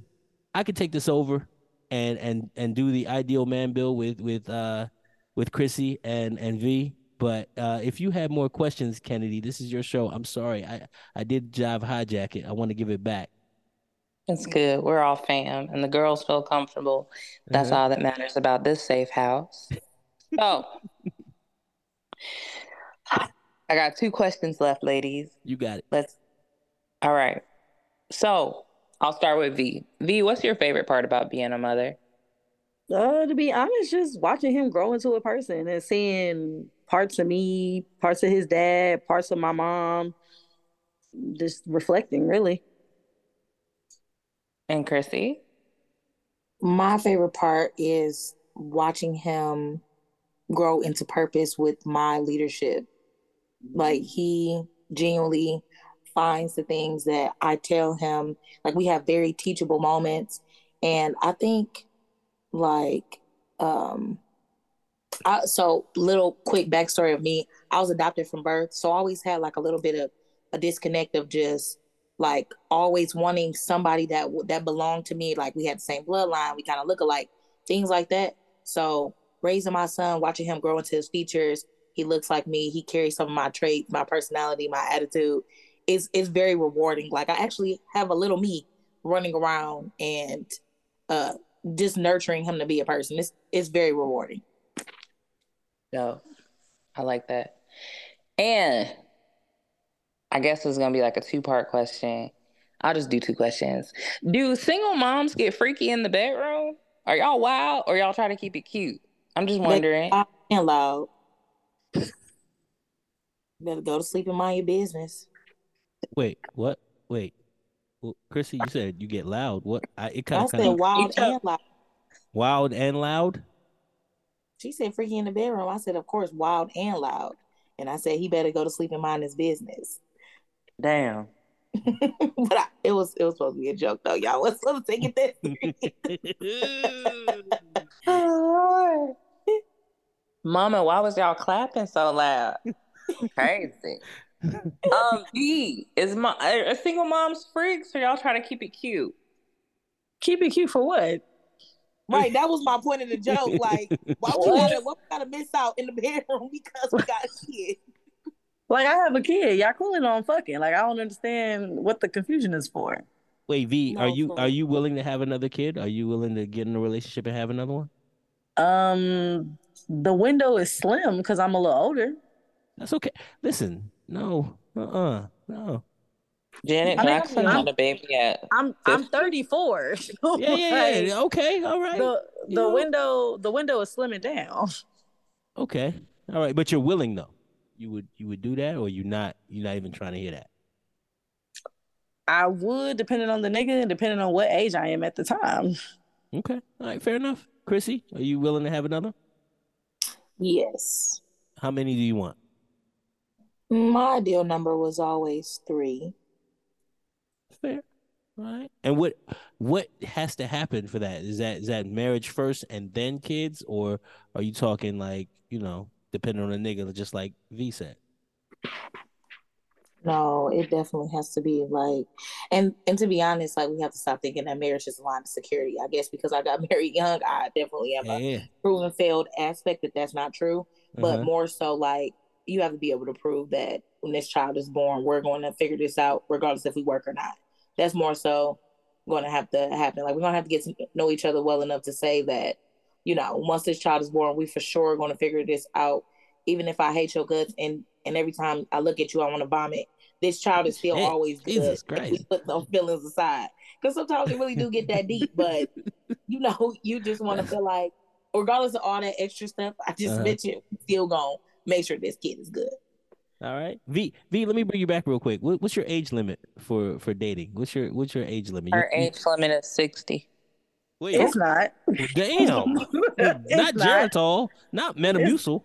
I could take this over and and and do the ideal man bill with with uh with Chrissy and and V. But uh, if you have more questions, Kennedy, this is your show. I'm sorry, I I did jive hijack it. I want to give it back. It's good. We're all fam, and the girls feel comfortable. That's uh-huh. all that matters about this safe house. So, I got two questions left, ladies. You got it. Let's. All right. So, I'll start with V. V, what's your favorite part about being a mother? Uh, to be honest, just watching him grow into a person and seeing parts of me, parts of his dad, parts of my mom, just reflecting really. And Chrissy? My favorite part is watching him grow into purpose with my leadership. Like he genuinely finds the things that I tell him. Like we have very teachable moments. And I think like um I, so little quick backstory of me. I was adopted from birth, so I always had like a little bit of a disconnect of just like always wanting somebody that that belonged to me. Like we had the same bloodline, we kind of look alike, things like that. So raising my son, watching him grow into his features, he looks like me. He carries some of my traits, my personality, my attitude. It's it's very rewarding. Like I actually have a little me running around and uh just nurturing him to be a person. It's it's very rewarding. No, I like that. And I guess it's gonna be like a two part question. I'll just do two questions. Do single moms get freaky in the bedroom? Are y'all wild or y'all try to keep it cute? I'm just wondering. Loud and loud. Better go to sleep and mind your business. Wait, what? Wait, well, Chrissy, you said you get loud. What? I it kind I of said wild and loud. wild and loud. She said freaky in the bedroom. I said, of course, wild and loud. And I said he better go to sleep and mind his business. Damn. but I, it was it was supposed to be a joke though. Y'all was supposed to take it that oh, Mama, why was y'all clapping so loud? Crazy. um, B is my a single mom's freaks, or y'all trying to keep it cute? Keep it cute for what? Right, that was my point of the joke. Like, why we gotta, what we gotta miss out in the bedroom because we got a kid? Like, I have a kid. Y'all cooling on fucking. Like, I don't understand what the confusion is for. Wait, V, are you are you willing to have another kid? Are you willing to get in a relationship and have another one? Um, the window is slim because I'm a little older. That's okay. Listen, no, uh, uh no. Janet I mean, Jackson I'm- had a baby at I'm I'm 34. Yeah, yeah, yeah. Like, Okay, all right. The You the know- window the window is slimming down. Okay, all right. But you're willing though. You would you would do that, or you not? You're not even trying to hear that. I would, depending on the nigga and depending on what age I am at the time. Okay, all right. Fair enough. Chrissy, are you willing to have another? Yes. How many do you want? My ideal number was always three. Fair. All right. And what what has to happen for that? Is that is that marriage first and then kids, or are you talking like you know depending on the nigga, just like V said? No, it definitely has to be like, and and to be honest, like we have to stop thinking that marriage is a line of security. I guess because I got married young, I definitely have a Yeah. proven failed aspect that that's not true. But Uh-huh. more so, like you have to be able to prove that when this child is born, we're going to figure this out, regardless if we work or not. That's more so going to have to happen. Like we're going to have to get to know each other well enough to say that, you know, once this child is born, we for sure are going to figure this out. Even if I hate your guts and and every time I look at you, I want to vomit. This child is still Shit, always good. Jesus if We put those feelings aside because sometimes it really do get that deep. But you know, you just want to feel like, regardless of all that extra stuff I just Uh-huh. mentioned, still gonna make sure this kid is good. All right. V V, let me bring you back real quick. What, what's your age limit for for dating? What's your what's your age limit? her You- you- age limit is sixty. Wait, It's not. damn. It's not not. Geritol, not Metamucil.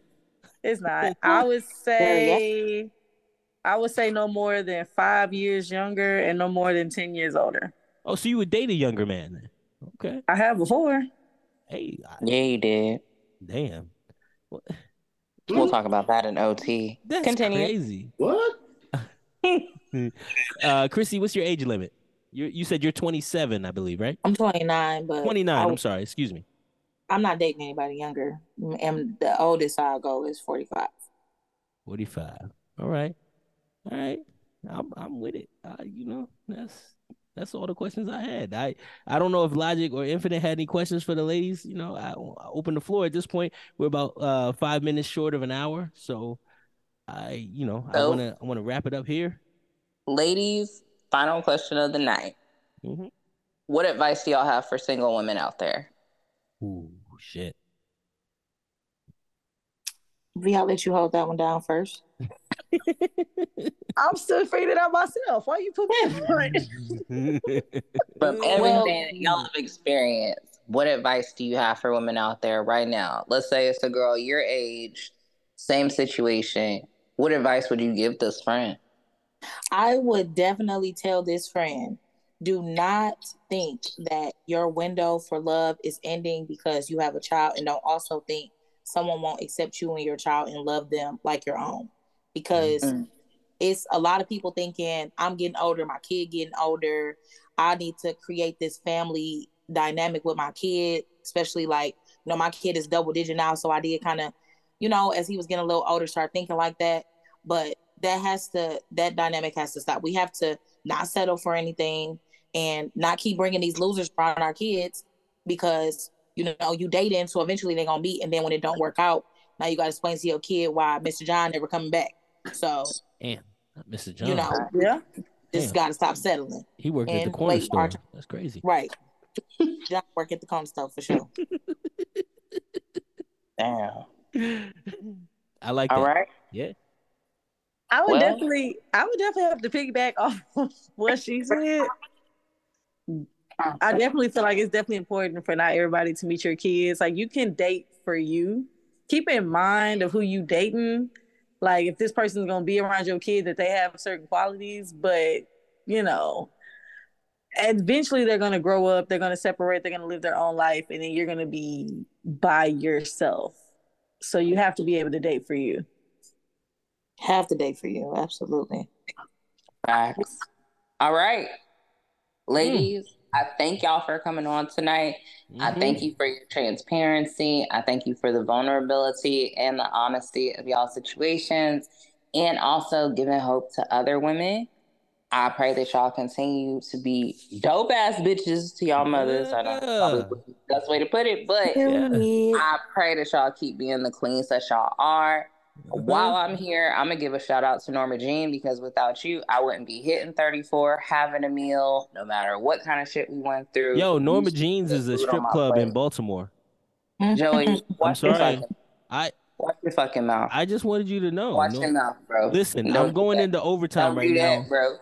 It's not. I would say I would say no more than five years younger and no more than ten years older. Oh, so you would date a younger man then? Okay. I have before. Hey, I- Yeah, you did. damn. What- We'll talk about that in OT. That's Continue. crazy. What? Uh, Chrissy, what's your age limit? You you said you're 27, I believe, right? I'm 29, but 29. I, I'm sorry. Excuse me. I'm not dating anybody younger. And the oldest I'll go is 45. 45. All right. All right. I'm I'm with it. Uh, you know, that's that's all the questions I had. I I don't know if Logik or Infinite had any questions for the ladies. You know, I, I open the floor at this point. We're about uh five minutes short of an hour, so I you know I wanna I wanna wrap it up here. Ladies, final question of the night. Mhm. What advice do y'all have for single women out there? Ooh shit. V, I'll let you hold that one down first. I'm still figuring it out myself. Why you put me in front? From Well- everything that y'all have experienced, what advice do you have for women out there right now? Let's say it's a girl your age, same situation. What advice would you give this friend? I would definitely tell this friend do not think that your window for love is ending because you have a child, and don't also think someone won't accept you and your child and love them like your own. Because Mhm. it's a lot of people thinking, I'm getting older, my kid getting older, I need to create this family dynamic with my kid, especially like, you know, my kid is double digit now, so I did kind of you know, as he was getting a little older, start thinking like that. But that has to that dynamic has to stop. We have to not settle for anything and not keep bringing these losers around our kids because you know you date dating, so eventually they're gonna meet, and then when it don't work out, now you got to explain to your kid why Mr. John never coming back. So, and Mr. John, you know, yeah, just got to stop settling. He worked and at the corner store. Our, That's crazy, right? John work at the corner store for sure. Damn. I like All that. right. Yeah. I would well, definitely, I would definitely have to piggyback off of what she said. I definitely feel like it's definitely important for not everybody to meet your kids. Like you can date for you. Keep in mind of who you dating. Like if this person's gonna be around your kid, that they have certain qualities, but you know, eventually they're gonna grow up, they're gonna separate, they're gonna live their own life, and then you're gonna be by yourself. So you have to be able to date for you. Have the day for you, absolutely. Facts. All right. Ladies, mm. I thank y'all for coming on tonight. Mm-hmm. I thank you for your transparency. I thank you for the vulnerability and the honesty of y'all situations and also giving hope to other women. I pray that y'all continue to be dope ass bitches to y'all mothers. Yeah. I don't know the best way to put it, but yeah. I pray that y'all keep being the queens that y'all are. Mm-hmm. While I'm here, I'm gonna give a shout out to Norma Jean because without you, I wouldn't be hitting 34, having a meal, no matter what kind of shit we went through. Yo, Norma Jean's is a strip club plate. in Baltimore. Joey, I'm sorry. I watch your fucking mouth. I just wanted you to know. Watch no, your mouth, bro. Listen, Don't I'm going into overtime Don't right that, now, bro.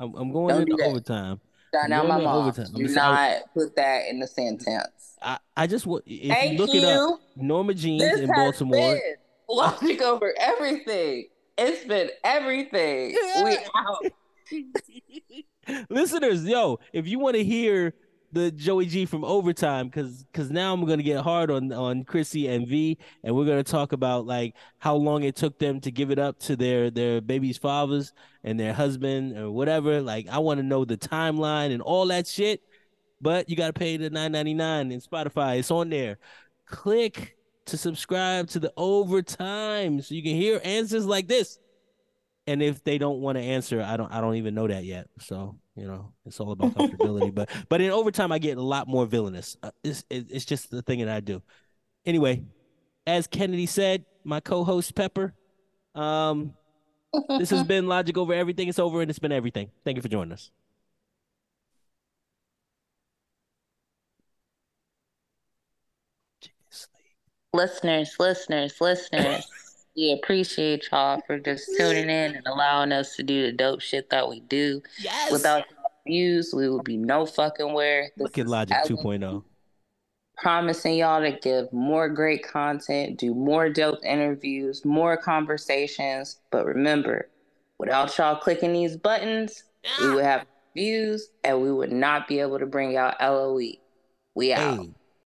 I'm, I'm going Don't into overtime. Now, my mom. Do not put that in the sentence. I, I just want if Thank you look you. it up, Norma Jean's this in Baltimore. Been Logik over everything. It's been everything. We out. Listeners, yo, if you want to hear the Joey Gee from overtime, because because now I'm gonna get hard on on Chrissy and V, and we're gonna talk about like how long it took them to give it up to their their baby's fathers and their husband or whatever. Like I want to know the timeline and all that shit. But you gotta pay the 9.99 in Spotify. It's on there. Click to subscribe to the overtime so you can hear answers like this. And if they don't want to answer, I don't I don't even know that yet. So, you know, it's all about comfortability. but but in overtime I get a lot more villainous. Uh, it's it's just the thing that I do. Anyway, as Kennedy said, my co-host Pepper, um this has been Logik over everything. It's over and it's been everything. Thank you for joining us. Listeners, listeners, listeners, we appreciate y'all for just tuning in and allowing us to do the dope shit that we do. Yes. Without views, we would be no fucking where. Look at Logik 2.0. Promising y'all to give more great content, do more dope interviews, more conversations. But remember, without y'all clicking these buttons, yeah. we would have views and we would not be able to bring out LOE. We out. Hey.